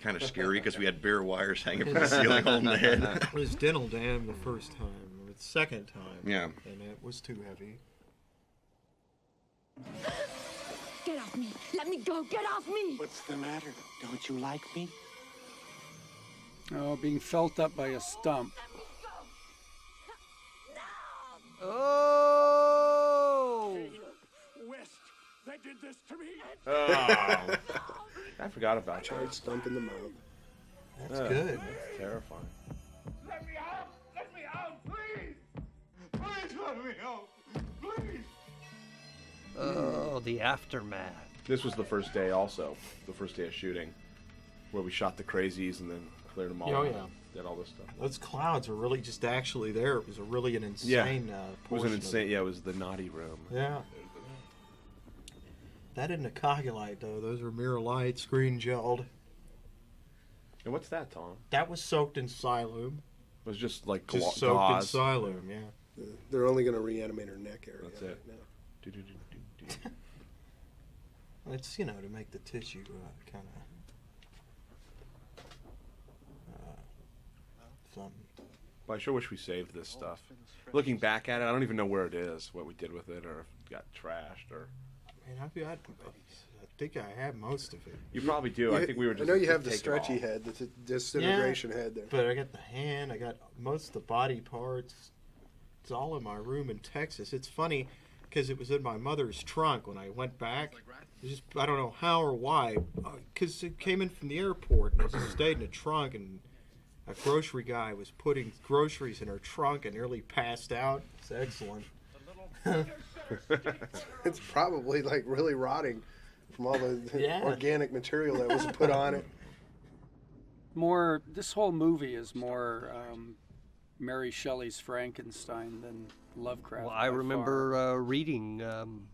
kind of scary because we had bare wires hanging from the ceiling holding the head. It was dental dam the first time, or the second time. Yeah. And it was too heavy. Get off me! Let me go! Get off me! What's the matter? Don't you like me? Oh, being felt up by a stump. Oh! West, they did this to me. Oh. I forgot about that. Charred stump in the mouth. That's Ugh, good. that's terrifying. Let me out! Let me out, please! Please let me out! Please! Oh, the aftermath. This was the first day, also the first day of shooting, where we shot the crazies and then cleared them all. Oh, out, yeah. Did all this stuff. Those clouds are really just actually there. It was a really an Yeah, insane. Uh, it was an insane. Yeah, it was the naughty room. Yeah. That isn't a Cogulite though. Those are mirror lights, green gelled. And what's that, Tom? That was soaked in Psyllium. It was just like Just soaked gauze. in Psyllium, yeah. They're only going to reanimate her neck area. That's it. now. It's you know to make the tissue uh, kind of uh, something. But I sure wish we saved this stuff. Looking back at it, I don't even know where it is, what we did with it, or if it got trashed, or I mean, I've got. I think I have most of it. you probably do. I think we were just. I know you have the take it stretchy all. head, the t- disintegration head there. But I got the hand. I got most of the body parts. It's all in my room in Texas. It's funny because it was in my mother's trunk when I went back. It just I don't know how or why, because it came in from the airport and it stayed in the trunk. And a grocery guy was putting groceries in her trunk and nearly passed out. It's excellent. it's probably like really rotting from all the Yeah. organic material that was put on it. More, this whole movie is more um, Mary Shelley's Frankenstein than Lovecraft. Well, I remember uh, reading um,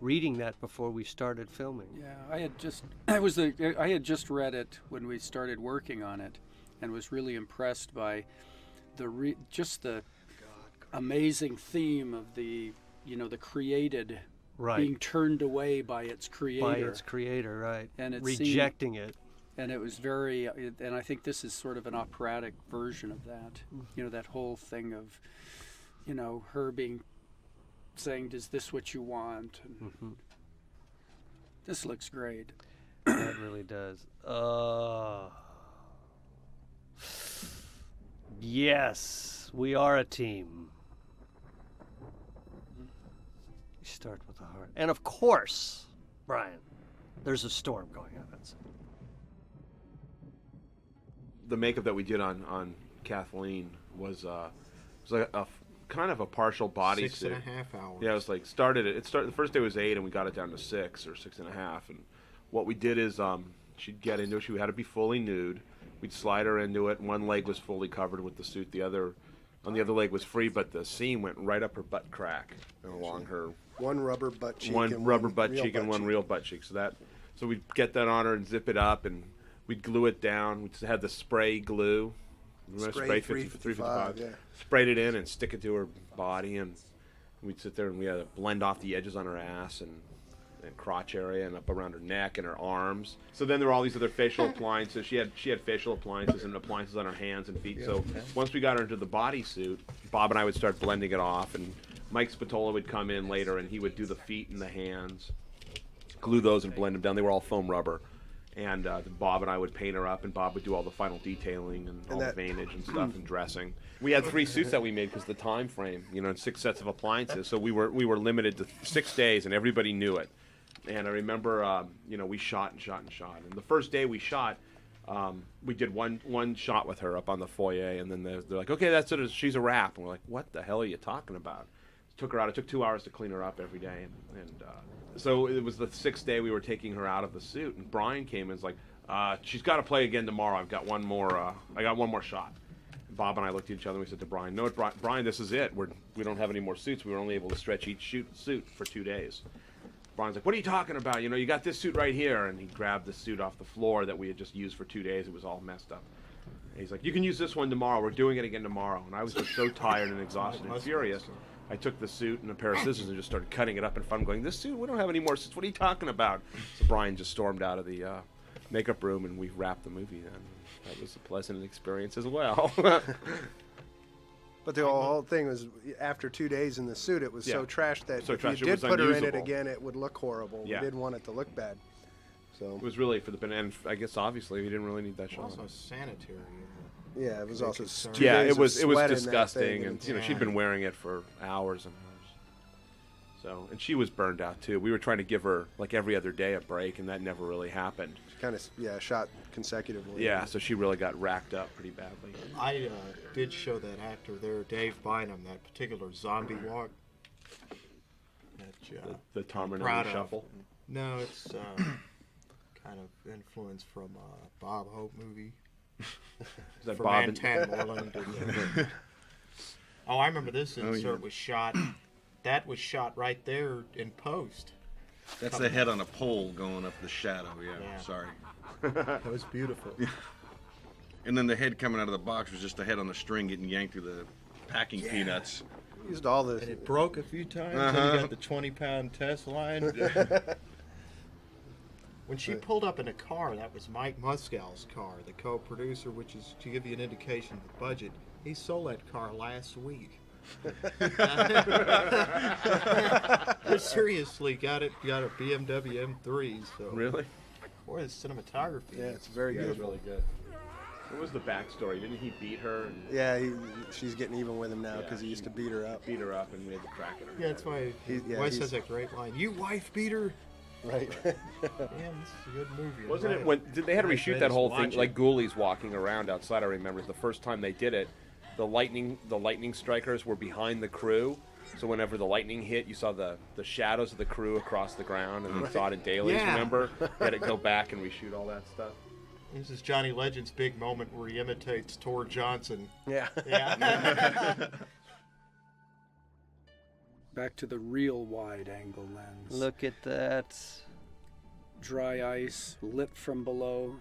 reading that before we started filming. Yeah, I had just I was the I had just read it when we started working on it, and was really impressed by the re, just the amazing theme of the you know the created Right. being turned away by its creator By its creator, right? and it Rejecting seemed, it. and it was very it- and I think this is sort of an operatic version of that you know that whole thing of you know her being saying is this what you want and Mhm. this looks great that really does. Uh, yes, we are a team. You start with the heart. And of course, Brian, there's a storm going on outside. the makeup that we did on on Kathleen was uh was like a, f- kind of a partial body Six suit. and a half hours. Yeah, it was like started it It started the first day was eight and we got it down to six or six and a half. And what we did is um she'd get into it. She had to be fully nude. We'd slide her into it. One leg was fully covered with the suit. The other on the other leg was free, but the seam went right up her butt crack and along her One rubber butt cheek. one and rubber one butt real cheek and butt one cheek. real butt cheek. So that, so we'd get that on her and zip it up, and we'd glue it down. We just had the spray glue, Remember Spray 50 355, yeah. Sprayed it in and stick it to her body, and we'd sit there and we had to blend off the edges on her ass and. And crotch area and up around her neck and her arms. So then there were all these other facial appliances. She had she had facial appliances and appliances on her hands and feet. So once we got her into the bodysuit, Bob and I would start blending it off, and Mike Spatola would come in later and he would do the feet and the hands, glue those and blend them down. They were all foam rubber, and uh, Bob and I would paint her up, and Bob would do all the final detailing and, all that- the veinage and stuff and dressing. We had three suits that we made because the time frame, you know, and six sets of appliances. So we were we were limited to six days, and everybody knew it. And I remember, um, you know, we shot and shot and shot. And the first day we shot, um, we did one one shot with her up on the foyer, and then they're, they're like, "Okay, that's it. She's a wrap." And we're like, "What the hell are you talking about?" Took her out. It took two hours to clean her up every day, and, and uh, so it was the sixth day we were taking her out of the suit, and Brian came and was like, uh, "She's got to play again tomorrow. I've got one more. Uh, I got one more shot." Bob and I looked at each other and we said to Brian, "No, Bri- Brian, this is it. We're we don't have any more suits. We were only able to stretch each shoot, suit for two days." Brian's like, "What are you talking about? You know, you got this suit right here." And he grabbed the suit off the floor that we had just used for two days. It was all messed up. And he's like, "You can use this one tomorrow. We're doing it again tomorrow." And I was just so tired and exhausted and furious. I took the suit and a pair of scissors and just started cutting it up in fun, going, "This suit? We don't have any more suits. What are you talking about?" So Brian just stormed out of the uh, makeup room, and we wrapped the movie. Then that was a pleasant experience as well. But the whole, whole thing was after two days in the suit, it was so Yeah. trashed that So if trashed, you did was put her in it again, it would look horrible. Yeah. We didn't want it to look bad. So it was really for the ben- and I guess obviously we didn't really need that shot. Also sanitary. Yeah, it was also could two yeah, days it of was it was sweat in that disgusting, thing and you know Yeah. she'd been wearing it for hours and hours. So and she was burned out too. We were trying to give her like every other day a break, and that never really happened. kind of yeah shot consecutively. Yeah, so she really got racked up pretty badly. I uh, did show that actor there, Dave Bynum, that particular zombie walk. That, uh, The- the Tom I'm Renelli of. shuffle? No, it's uh, kind of influenced from uh, Bob Hope movie. Is that from Bob and- Mantan Moreland. and, uh, oh, I remember this Oh, insert yeah. was shot. That was shot right there in post. That's the head on a pole going up the shadow. Yeah, Yeah. sorry. That was beautiful. And then the head coming out of the box was just the head on the string getting yanked through the packing Yeah. peanuts. Used all this. And it broke a few times. Uh-huh. And you got the 20 pound test line. When she pulled up in a car, that was Mike Muscal's car, the co producer, which is to give you an indication of the budget. He sold that car last week. Seriously, got it. Got a BMW M3. So Really? boy, the cinematography. Yeah, it's very Yeah, good. it's really good. What was the backstory? Didn't he beat her? And Yeah, he, she's getting even with him now Yeah, because he used to beat her up. beat her up, and we had the crack in her. Yeah, that's why He- yeah, Wes he's- has that great line. You wife beater. Right. Damn, this is a good movie. Wasn't I it when did they had to I reshoot bet that it's whole thing watching. like ghoulies walking around outside? I remember the first time they did it, the lightning the lightning strikers were behind the crew. So whenever the lightning hit, you saw the, the shadows of the crew across the ground, and you Right. saw it in dailies. Yeah. Remember, you had to go back and reshoot all that stuff. This is Johnny Legend's big moment where he imitates Tor Johnson. Yeah. Yeah. Back to the real wide angle lens. Look at that. Dry ice lit from below.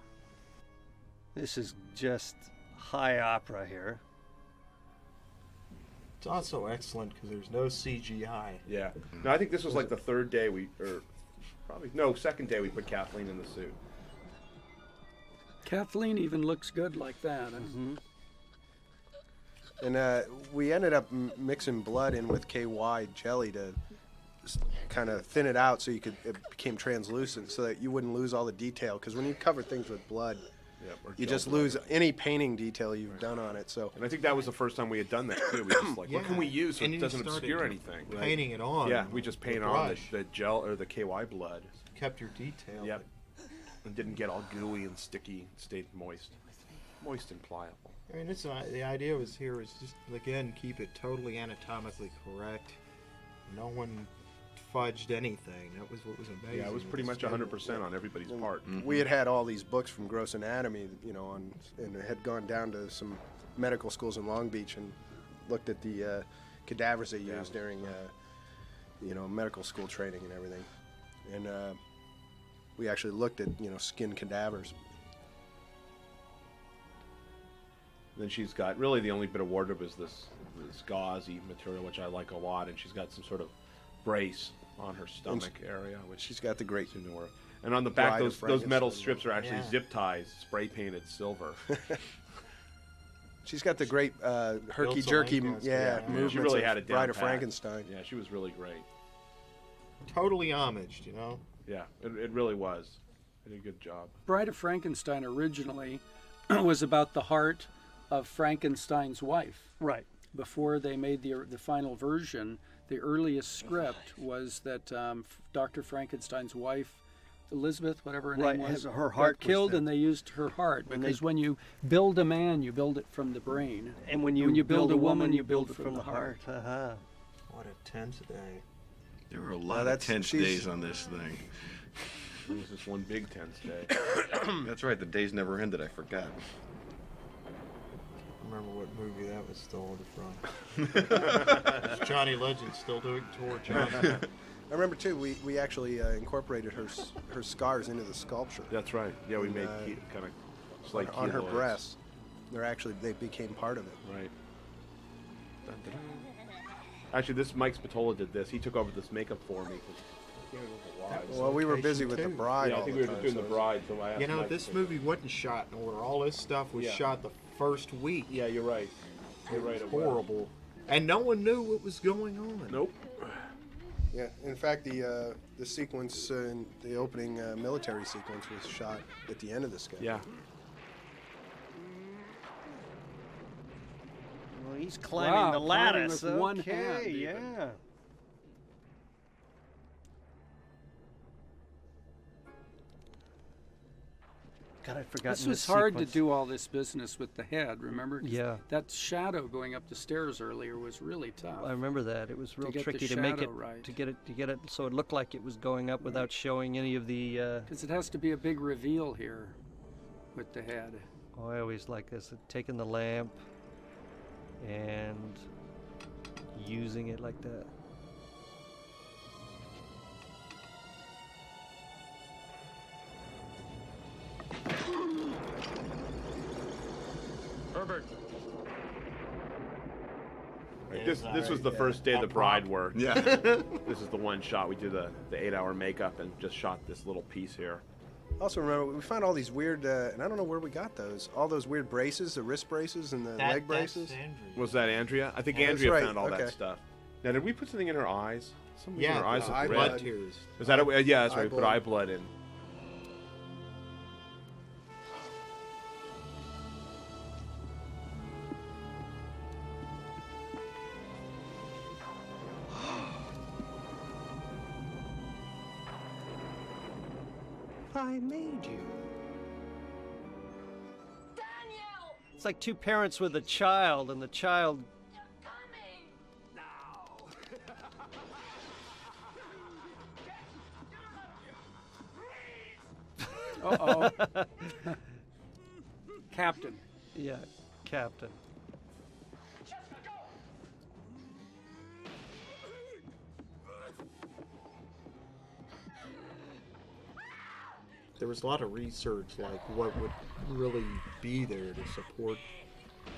This is just high opera here. it's also excellent because there's no CGI. Yeah. No, I think this was like the third day we, or probably no, second day we put Kathleen in the suit. Kathleen even looks good like that. Mm-hmm. And uh, we ended up m- mixing blood in with KY jelly to kind of thin it out so you could it became translucent so that you wouldn't lose all the detail because when you cover things with blood Yep, or you gel just blood. lose any painting detail you've done on it so And I think that was the first time we had done that too. We just like, what can we use so And it you doesn't started obscure anything? painting it on Yeah, we just with paint the on brush. the, the gel or the KY blood. Kept your detail. Yep. And didn't get all gooey and sticky. Stayed moist, moist and pliable. I mean, it's not, the idea was here is just again keep it totally anatomically correct. No one fudged anything. That was what was amazing. Yeah, it was with pretty this much 100% on everybody's part. we had had all these books from gross anatomy you know on and had gone down to some medical schools in long beach and looked at the uh, cadavers they used during uh, you know medical school training and everything and uh, we actually looked at you know skin cadavers Then she's got really the only bit of wardrobe is this this gauzy material, which I like a lot, and she's got some sort of brace on her stomach area, which she's got the great seemed. And on the back, those those metal strips are actually Yeah. zip ties, spray painted silver. she's got the great uh, herky jerky Lanchester, yeah, yeah. movements she really had it down. Bride of. Frankenstein Yeah, she was really great. Totally homaged, you know. Yeah, it, it really was. Did a good job. Bride of Frankenstein originally was about the heart of Frankenstein's wife. Right. Before they made the the final version, the earliest script was that um, Dr. Frankenstein's wife, Elizabeth, whatever her Right, name was, her heart was killed, there. and they used her heart When they- because when you build a man, you build it from the brain, And when you, when you build, a woman, you build it from the heart. Uh-huh. What a tense day. There were a lot of tense she's- days on this thing. It was just one big tense day. That's right. The days never ended. I forgot. Remember what movie that was stolen from. Is Johnny Legend still doing Tor Johnson? I remember too we, we actually uh, incorporated her her scars into the sculpture That's right. Yeah, we And, made uh, kind of on, slight on her keloids. breasts they're actually they became part of it Right. Actually, this Mike Spatola did this. He took over this makeup for me. 'cause I can't remember why. well we were busy with the bride yeah, I think the we were time, just doing so the it's- bride. So I asked you know, Mike this to- movie wasn't shot in order. All this stuff was Yeah. shot the first week. Yeah, you're right. You're It right. was it was. horrible. And no one knew what was going on. Nope. Yeah, in fact, the uh, the sequence, uh, in the opening uh, military sequence, was shot at the end of the sketch. Yeah. Well, he's climbing Wow, the climbing lattice. with one okay, hand even. yeah. God, I'd forgotten This was hard to do all this business with the head. Remember? Yeah. That shadow going up the stairs earlier was really tough. I remember that. It was real the tricky to make it right. to get it to get it so it looked like it was going up without showing any of the. Uh, Because it has to be a big reveal here with the head. oh, I always like this: uh, taking the lamp and using it like that. Herbert. Right, This Yes, this was the yeah. first day A the bride worked. Yeah. this is the one shot we did the the eight hour makeup and just shot this little piece here. Also, remember we found all these weird, uh, and I don't know where we got those. All those weird braces, the wrist braces and the That- leg that's braces. Andrew. Was that Andrea? I think That's Andrea right, found all okay. that stuff. Now, did we put something in her eyes? Something Yeah, in her eyes the look eye red. blood tears. Is that it? Yeah, that's right. We put eye blood in. Made you. It's like two parents with a child, and the child. Uh oh. Captain. Yeah, Captain. There was a lot of research, like what would really be there to support.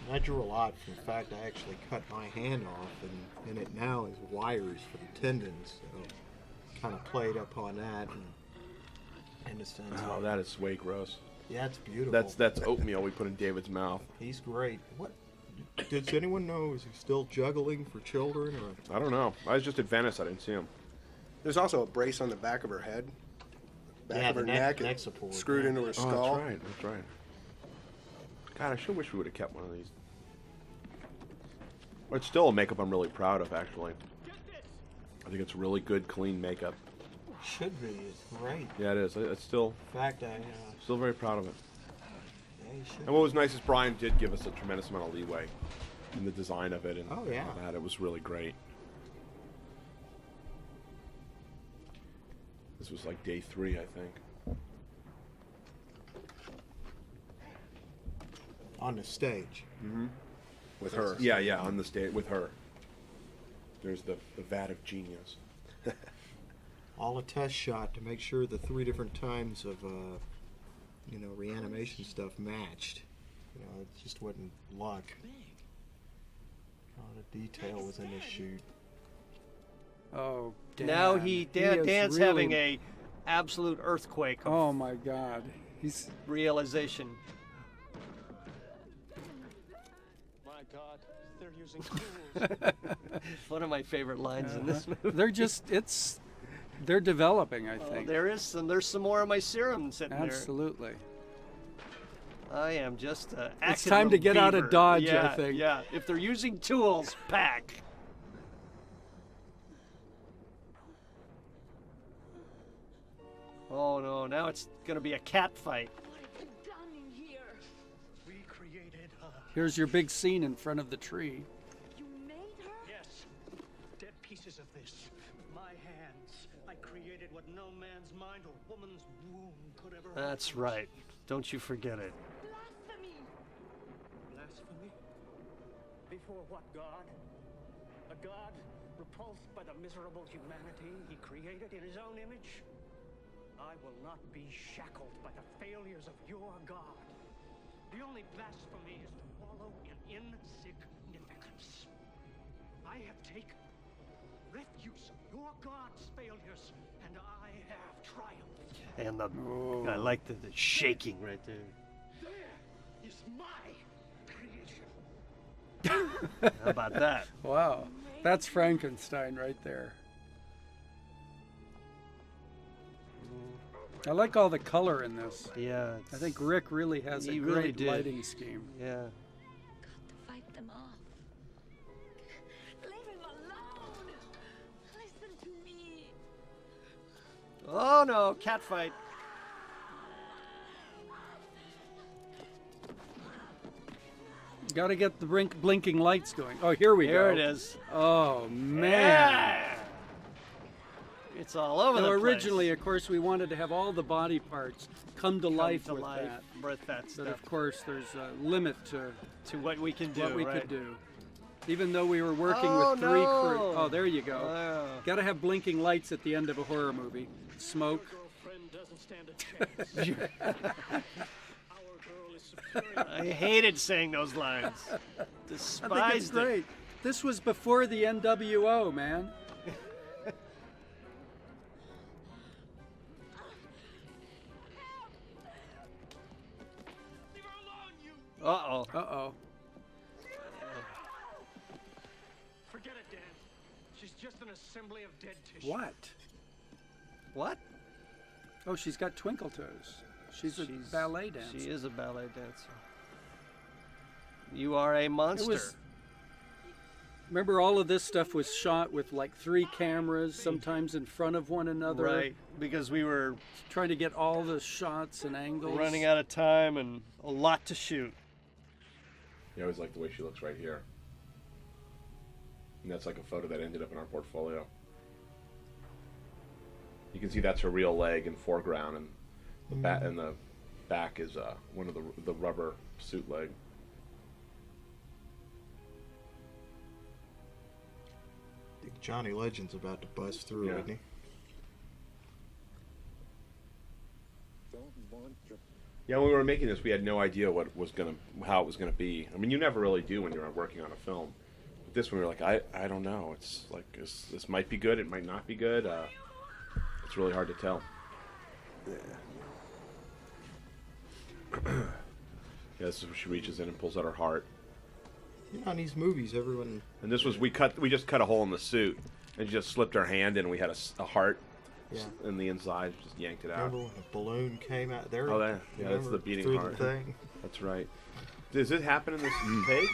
And I drew a lot from the fact I actually cut my hand off, and in it now is wires for the tendons. So kind of played up on that, and in a sense, Oh, that is way gross. yeah, it's beautiful. That's that's oatmeal we put in David's mouth. He's great. What? Does anyone know? Is he still juggling for children, or I don't know. I was just at Venice. I didn't see him. There's also a brace on the back of her head, back Yeah, of her neck- neck, and neck support, screwed yeah. into her Oh, skull. that's right. That's right. God, I sure wish we would have kept one of these. But It's still a makeup I'm really proud of, actually. I think it's really good, clean makeup. should be? It's great. Yeah, it is. It's still In fact, I. Uh, still very proud of it. yeah. And what was nice is Brian did give us a tremendous amount of leeway in the design of it and Oh, yeah. all that. It was really great. This was like day three, I think. on the stage. Mm-hmm. With her. Yeah, yeah, on the stage with her. There's the, the vat of genius. all a test shot to make sure the three different times of uh, you know reanimation stuff matched. You know, it just wasn't luck. A lot of detail was in this shoot. Oh, Dan. Now he, Dan, is Dan's really- having a absolute earthquake Oh my God. He's realization. My God, they're using tools. One of my favorite lines in this Uh-huh. movie. They're just it's they're developing, I Oh, think. there is some. There's some more of my serum sitting Absolutely. there. Absolutely. I am just. Uh, It's time to little get out of beaver. Dodge, I think. Yeah. If they're using tools, pack. Oh no! Now it's gonna be a cat fight. we created her. Here's your big scene in front of the tree. You made her? Yes. Dead pieces of this. My hands. I created what no man's mind or woman's womb could ever. That's right. Don't you forget it. Blasphemy. Blasphemy? Before what God? A God repulsed by the miserable humanity he created in his own image? I will not be shackled by the failures of your God. The only blasphemy is to wallow in insignificance. I have taken refuse of your God's failures, and I have triumphed. And the Oh. I like the, the shaking right there. There is my creation. How about that? Wow. That's Frankenstein right there. I like all the color in this. Yeah. I think Rick really has a really great did. lighting scheme. Yeah. Got to fight them off. Leave him alone. Listen to me. Oh no, cat fight. Got to get the blink- blinking lights going. Oh, here we here go. Here it is. Oh man. Yeah. It's all over Now, the originally, of course, we wanted to have all the body parts come to Come life to with life that. with that But of course, there's a limit to to what we can do. what we right? could do. Even though we were working Oh, with three crew. Oh, there you go. Oh. Wow. Got to have blinking lights at the end of a horror movie. Smoke. Girlfriend doesn't stand a chance. Our girl is superior. I hated saying those lines. I think it's Despised it. great. This was before the NWO, man. Uh oh. Uh oh. Forget it, Dan. She's just an assembly of dead tissue. What? What? Oh, she's got twinkle toes. She's a She's- ballet dancer. She is a ballet dancer. You are a monster. It was. Remember, all of this stuff was shot with like three cameras, sometimes in front of one another. Right, because we were trying to get all the shots and angles. running out of time and a lot to shoot. I always like the way she looks right here. And that's like a photo that ended up in our portfolio. You can see that's her real leg in foreground, and the back and the back is uh, one of the the rubber suit leg. I think Johnny Legend's about to bust through, Yeah. isn't he? Yeah, when we were making this, we had no idea what was gonna, how it was gonna be. I mean, you never really do when you're working on a film. But this one, we were like, I, I don't know. It's like this, this might be good. It might not be good. Uh, it's really hard to tell. Yeah. this is where she reaches in and pulls out her heart. You know, in these movies, everyone. And this was we cut, we just cut a hole in the suit, and she just slipped her hand in. and We had a heart Yeah. in the inside. Just yanked it out. Remember when the balloon came out there? Oh, that, yeah, that's the beating heart. The thing? That's right. Does it happen in this Mm. tape?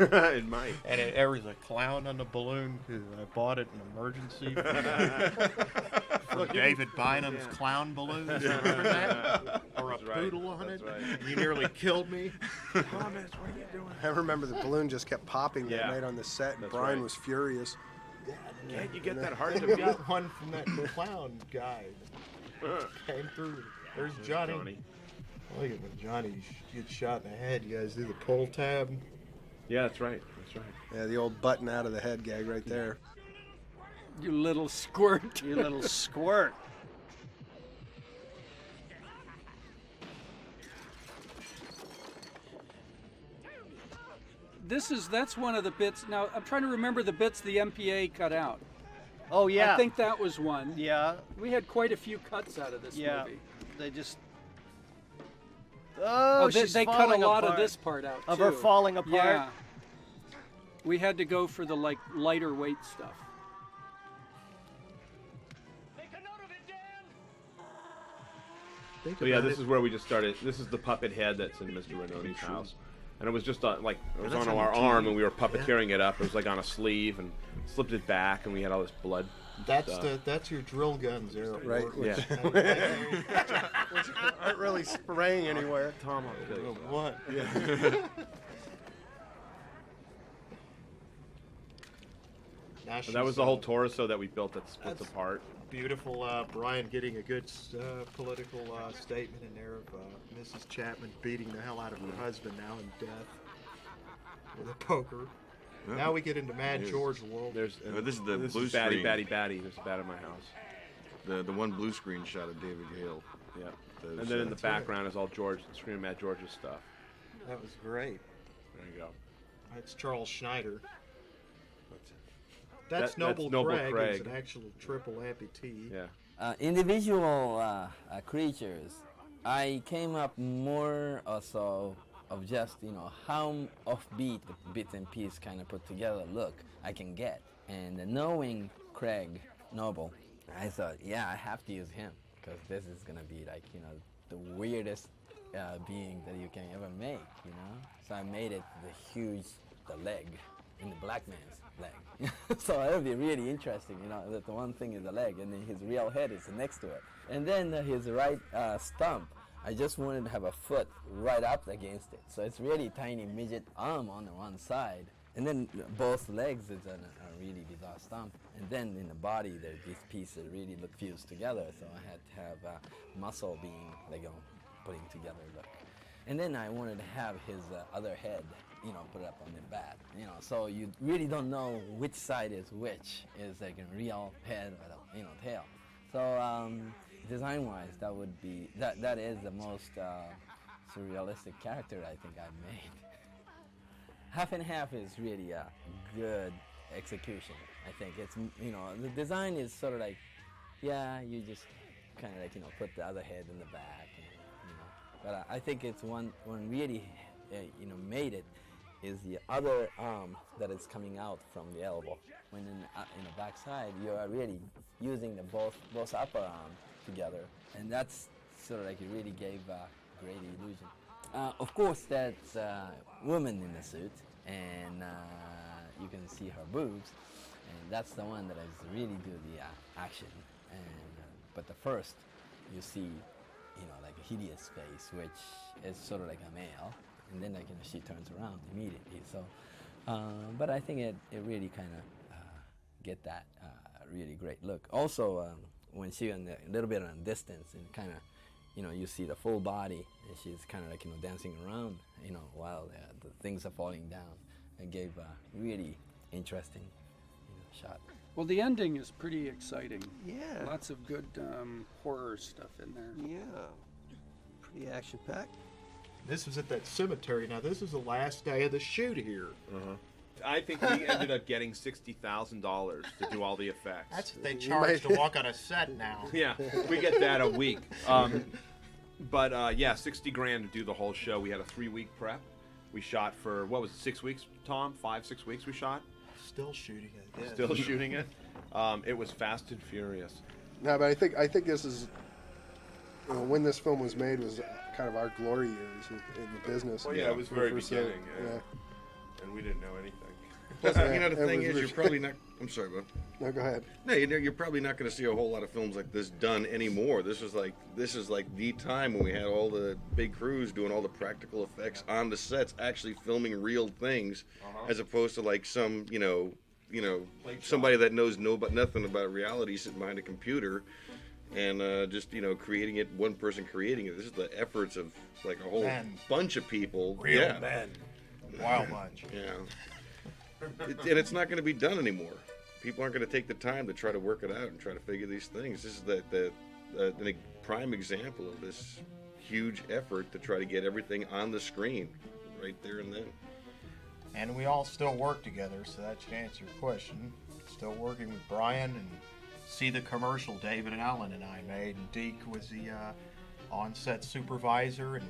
it might. And it, there was a clown on the balloon because I bought it in emergency. For Look, you- David Bynum's clown balloons. Remember that? Or a That's right, poodle on that's it. right. You nearly killed me. Thomas, what are you doing? I remember the balloon just kept popping Yeah. that night on the set, and That's Brian right. was furious. Can't you get that heart I to beat? got one from that clown guy. Came through. There's Johnny. Johnny. Look at when Johnny sh- gets shot in the head. You guys do the pull tab. Yeah, that's right. That's right. Yeah, the old button out of the head gag right there. You little squirt. You little squirt. This is that's one of the bits. Now I'm trying to remember the bits the MPA cut out. Oh yeah. I think that was one. Yeah. We had quite a few cuts out of this Yeah. movie. They just. Oh, oh they, she's they cut a lot apart. of this part out Of too. her falling apart. Yeah. We had to go for the like lighter weight stuff. Think So yeah, this it. is where we just started. This is the puppet head that's in Mr. Rainone's house, and it was just on, like it was on on our the arm, and we were puppeteering it up. It was like on a sleeve, and slipped it back, and we had all this blood. That's stuff. the that's your drill guns there. Right, work. Yeah. Which aren't really spraying anywhere. Tom, I'll kill. What? Yeah. That was the whole torso that we built that splits apart. Beautiful, uh, Brian getting a good uh, political uh, statement in there of uh, Mrs. Chapman beating the hell out of her husband now in death with a poker. Now we get into Mad Yes. George world. There's Oh, this is the this blue is batty, screen. batty, batty. There's a bat in my house. The the one blue screen shot of David Gale. Yeah. Those, And then in uh, the background is all George, Screaming Mad George's stuff. That was great. There you go. That's Charles Schneider. That's That- Noble, that's Noble Craig, who's Craig. an actual triple amputee. Yeah. Uh, individual uh, uh, creatures, I came up more also of just you know how offbeat the bits and pieces kind of put together look I can get, and knowing Craig Noble, I thought yeah I have to use him because this is gonna be like you know the weirdest uh, being that you can ever make, you know. So I made it the huge the leg in the black man's leg. so it'll be really interesting, you know, that the one thing is the leg and then his real head is next to it. And then uh, his right uh, stump, I just wanted to have a foot right up against it. So it's really tiny midget arm on the one side. And then both legs is a, a really bizarre stump. And then in the body, there's these pieces really look fused together. So I had to have uh, muscle being like you know, putting together look. And then I wanted to have his uh, other head, you know, put it up on the back. You know, so you really don't know which side is which. Is like a real head or the, you know tail. So um, design-wise, that would be that that is the most uh, surrealistic character I think I've made. half and half is really a good execution. I think it's you know the design is sort of like, yeah, you just kind of like you know put the other head in the back, and, you know. But uh, I think it's one one really uh, you know made it is the other arm that is coming out from the elbow. When in, uh, in the backside, you are really using the both both upper arm together, and that's sort of like it really gave a great illusion. Uh, of course, that's a woman in the suit, and uh, you can see her boobs, and that's the one that is really do the uh, action. And uh, but the first, you see, you know, like a hideous face, which is sort of like a male, and then like you know, she turns around immediately. So, uh, but I think it it really kind of uh, get that uh, really great look. Also, um, when she on the, a little bit on distance and kind of you know, you see the full body, and she's kind of like you know dancing around, you know, while the, the things are falling down. It gave a really interesting, you know, shot. Well, the ending is pretty exciting. Yeah. Lots of good um, horror stuff in there. Yeah. Pretty action packed. This was at that cemetery. Now, this is the last day of the shoot here. Uh-huh. I think we ended up getting sixty thousand dollars to do all the effects. That's what they charge to walk on a set now. yeah, we get that a week. Um, but uh, yeah, sixty grand to do the whole show. We had a three-week prep. We shot for what was it, six weeks, Tom? Five, six weeks. We shot. Still shooting it. yeah. Still shooting it. Um, it was fast and furious. No, but I think I think this is you know, when this film was made was kind of our glory years in, in the business. Well, yeah, it was very First, beginning, yeah. yeah. and we didn't know anything. Plus, Yeah, you know, the thing is, you're probably not. I'm sorry, bud. No, go ahead. No, you know, you're probably not going to see a whole lot of films like this done anymore. This was like this is like the time when we had all the big crews doing all the practical effects on the sets, actually filming real things, Uh-huh. as opposed to like some you know you know somebody that knows no but nothing about reality sitting behind a computer. And uh, just you know, creating it, one person creating it. This is the efforts of like a whole Men. bunch of people. Real yeah. men. Wild bunch. Yeah. It, and it's not going to be done anymore. People aren't going to take the time to try to work it out and try to figure these things. This is the, the, uh, an, a prime example of this huge effort to try to get everything on the screen right there and then. And we all still work together, so that should answer your question. Still working with Brian and see the commercial David and Allen and I made. And Deak was the uh, on-set supervisor, and,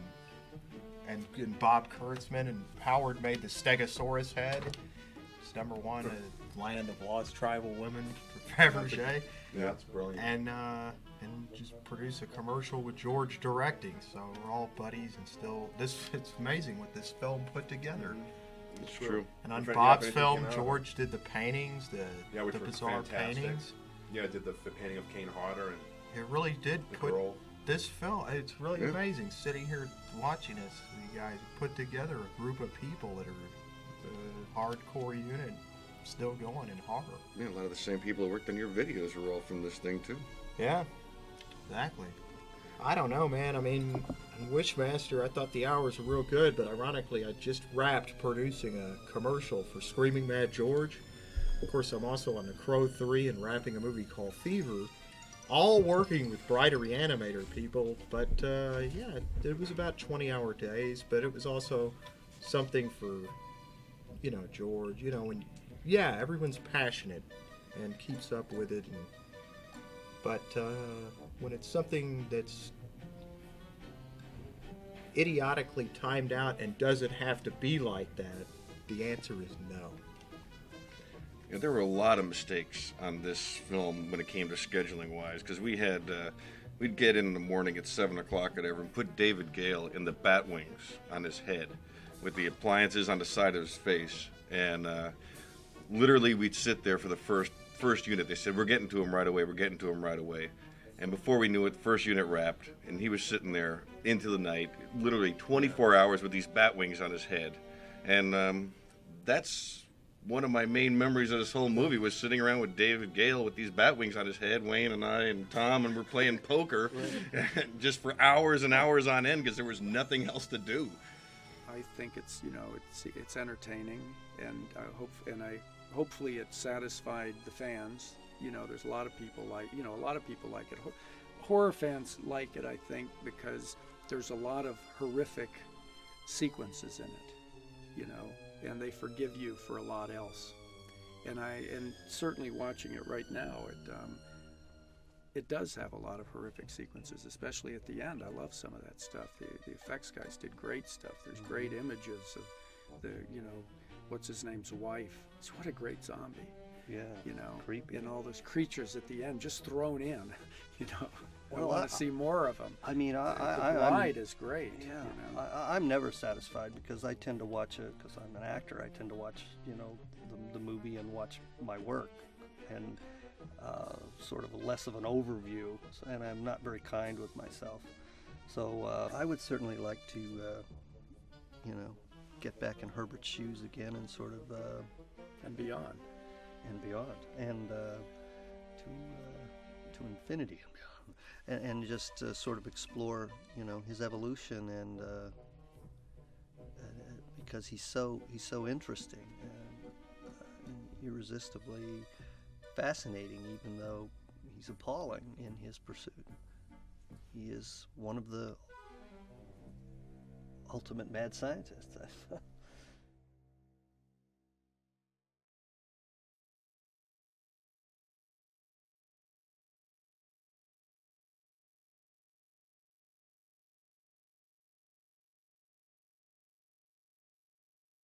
and and Bob Kurtzman and Howard made the Stegosaurus head. It's number one, uh, Land of Lost Tribal Women for Fabergé. Yeah, it's brilliant. And uh, and just produce a commercial with George directing. So we're all buddies and still this. It's amazing what this film put together. It's true. And on Bob's film, came out of it. George did the paintings, the Yeah, which the bizarre fantastic. paintings. Yeah, I did the, the painting of Kane Hodder and It really did the put girl. this film. It's really Yeah. amazing sitting here watching this. You guys put together a group of people that are a hardcore unit, still going in horror. Yeah, a lot of the same people who worked on your videos were all from this thing too. Yeah, exactly. I don't know, man. I mean, in Wishmaster, I thought the hours were real good, but ironically, I just wrapped producing a commercial for Screaming Mad George. Of course, I'm also on The Crow 3 and wrapping a movie called Fever. All working with Bride of Re-Animator people, but uh, yeah, it was about 20 hour days, but it was also something for, you know, George, you know, and yeah, everyone's passionate and keeps up with it and but uh, when it's something that's idiotically timed out and doesn't have to be like that, the answer is no. Yeah, there were a lot of mistakes on this film when it came to scheduling wise, because we had uh, we'd get in in the morning at seven o'clock or whatever, and put David Gale in the bat wings on his head, with the appliances on the side of his face, and uh, literally we'd sit there for the first first unit. They said we're getting to him right away. We're getting to him right away, And before we knew it, first unit wrapped, and he was sitting there into the night, literally 24 hours with these bat wings on his head. And um, that's one of my main memories of this whole movie was sitting around with David Gale with these bat wings on his head, Wayne and I and Tom, and we're playing poker just for hours and hours on end because there was nothing else to do. I think it's you know it's it's entertaining and I hope and I hopefully it satisfied the fans. You know, there's a lot of people like you know a lot of people like it. Horror fans like it, I think, because there's a lot of horrific sequences in it. You know, and they forgive you for a lot else. And I and certainly watching it right now, it um, it does have a lot of horrific sequences, especially at the end. I love some of that stuff. The, the effects guys did great stuff. There's great images of the, you know, what's his name's wife. It's what a great zombie. Yeah, You know, creepy. and all those creatures at the end just thrown in. You know, I Well, want I- to see more of them. I mean, I, the I, I, I'm- is great. Yeah, you know. I, I'm never satisfied because I tend to watch it because I'm an actor. I tend to watch, you know, the, the movie and watch my work, and uh, sort of less of an overview. And I'm not very kind with myself. So uh, I would certainly like to, uh, you know, get back in Herbert's shoes again and sort of uh, and beyond, and beyond, and uh, to uh, to infinity and and, just uh, sort of explore, you know, his evolution and. Uh, uh, because he's so he's so interesting and, uh, and irresistibly fascinating, even though he's appalling in his pursuit. He is one of the ultimate mad scientists.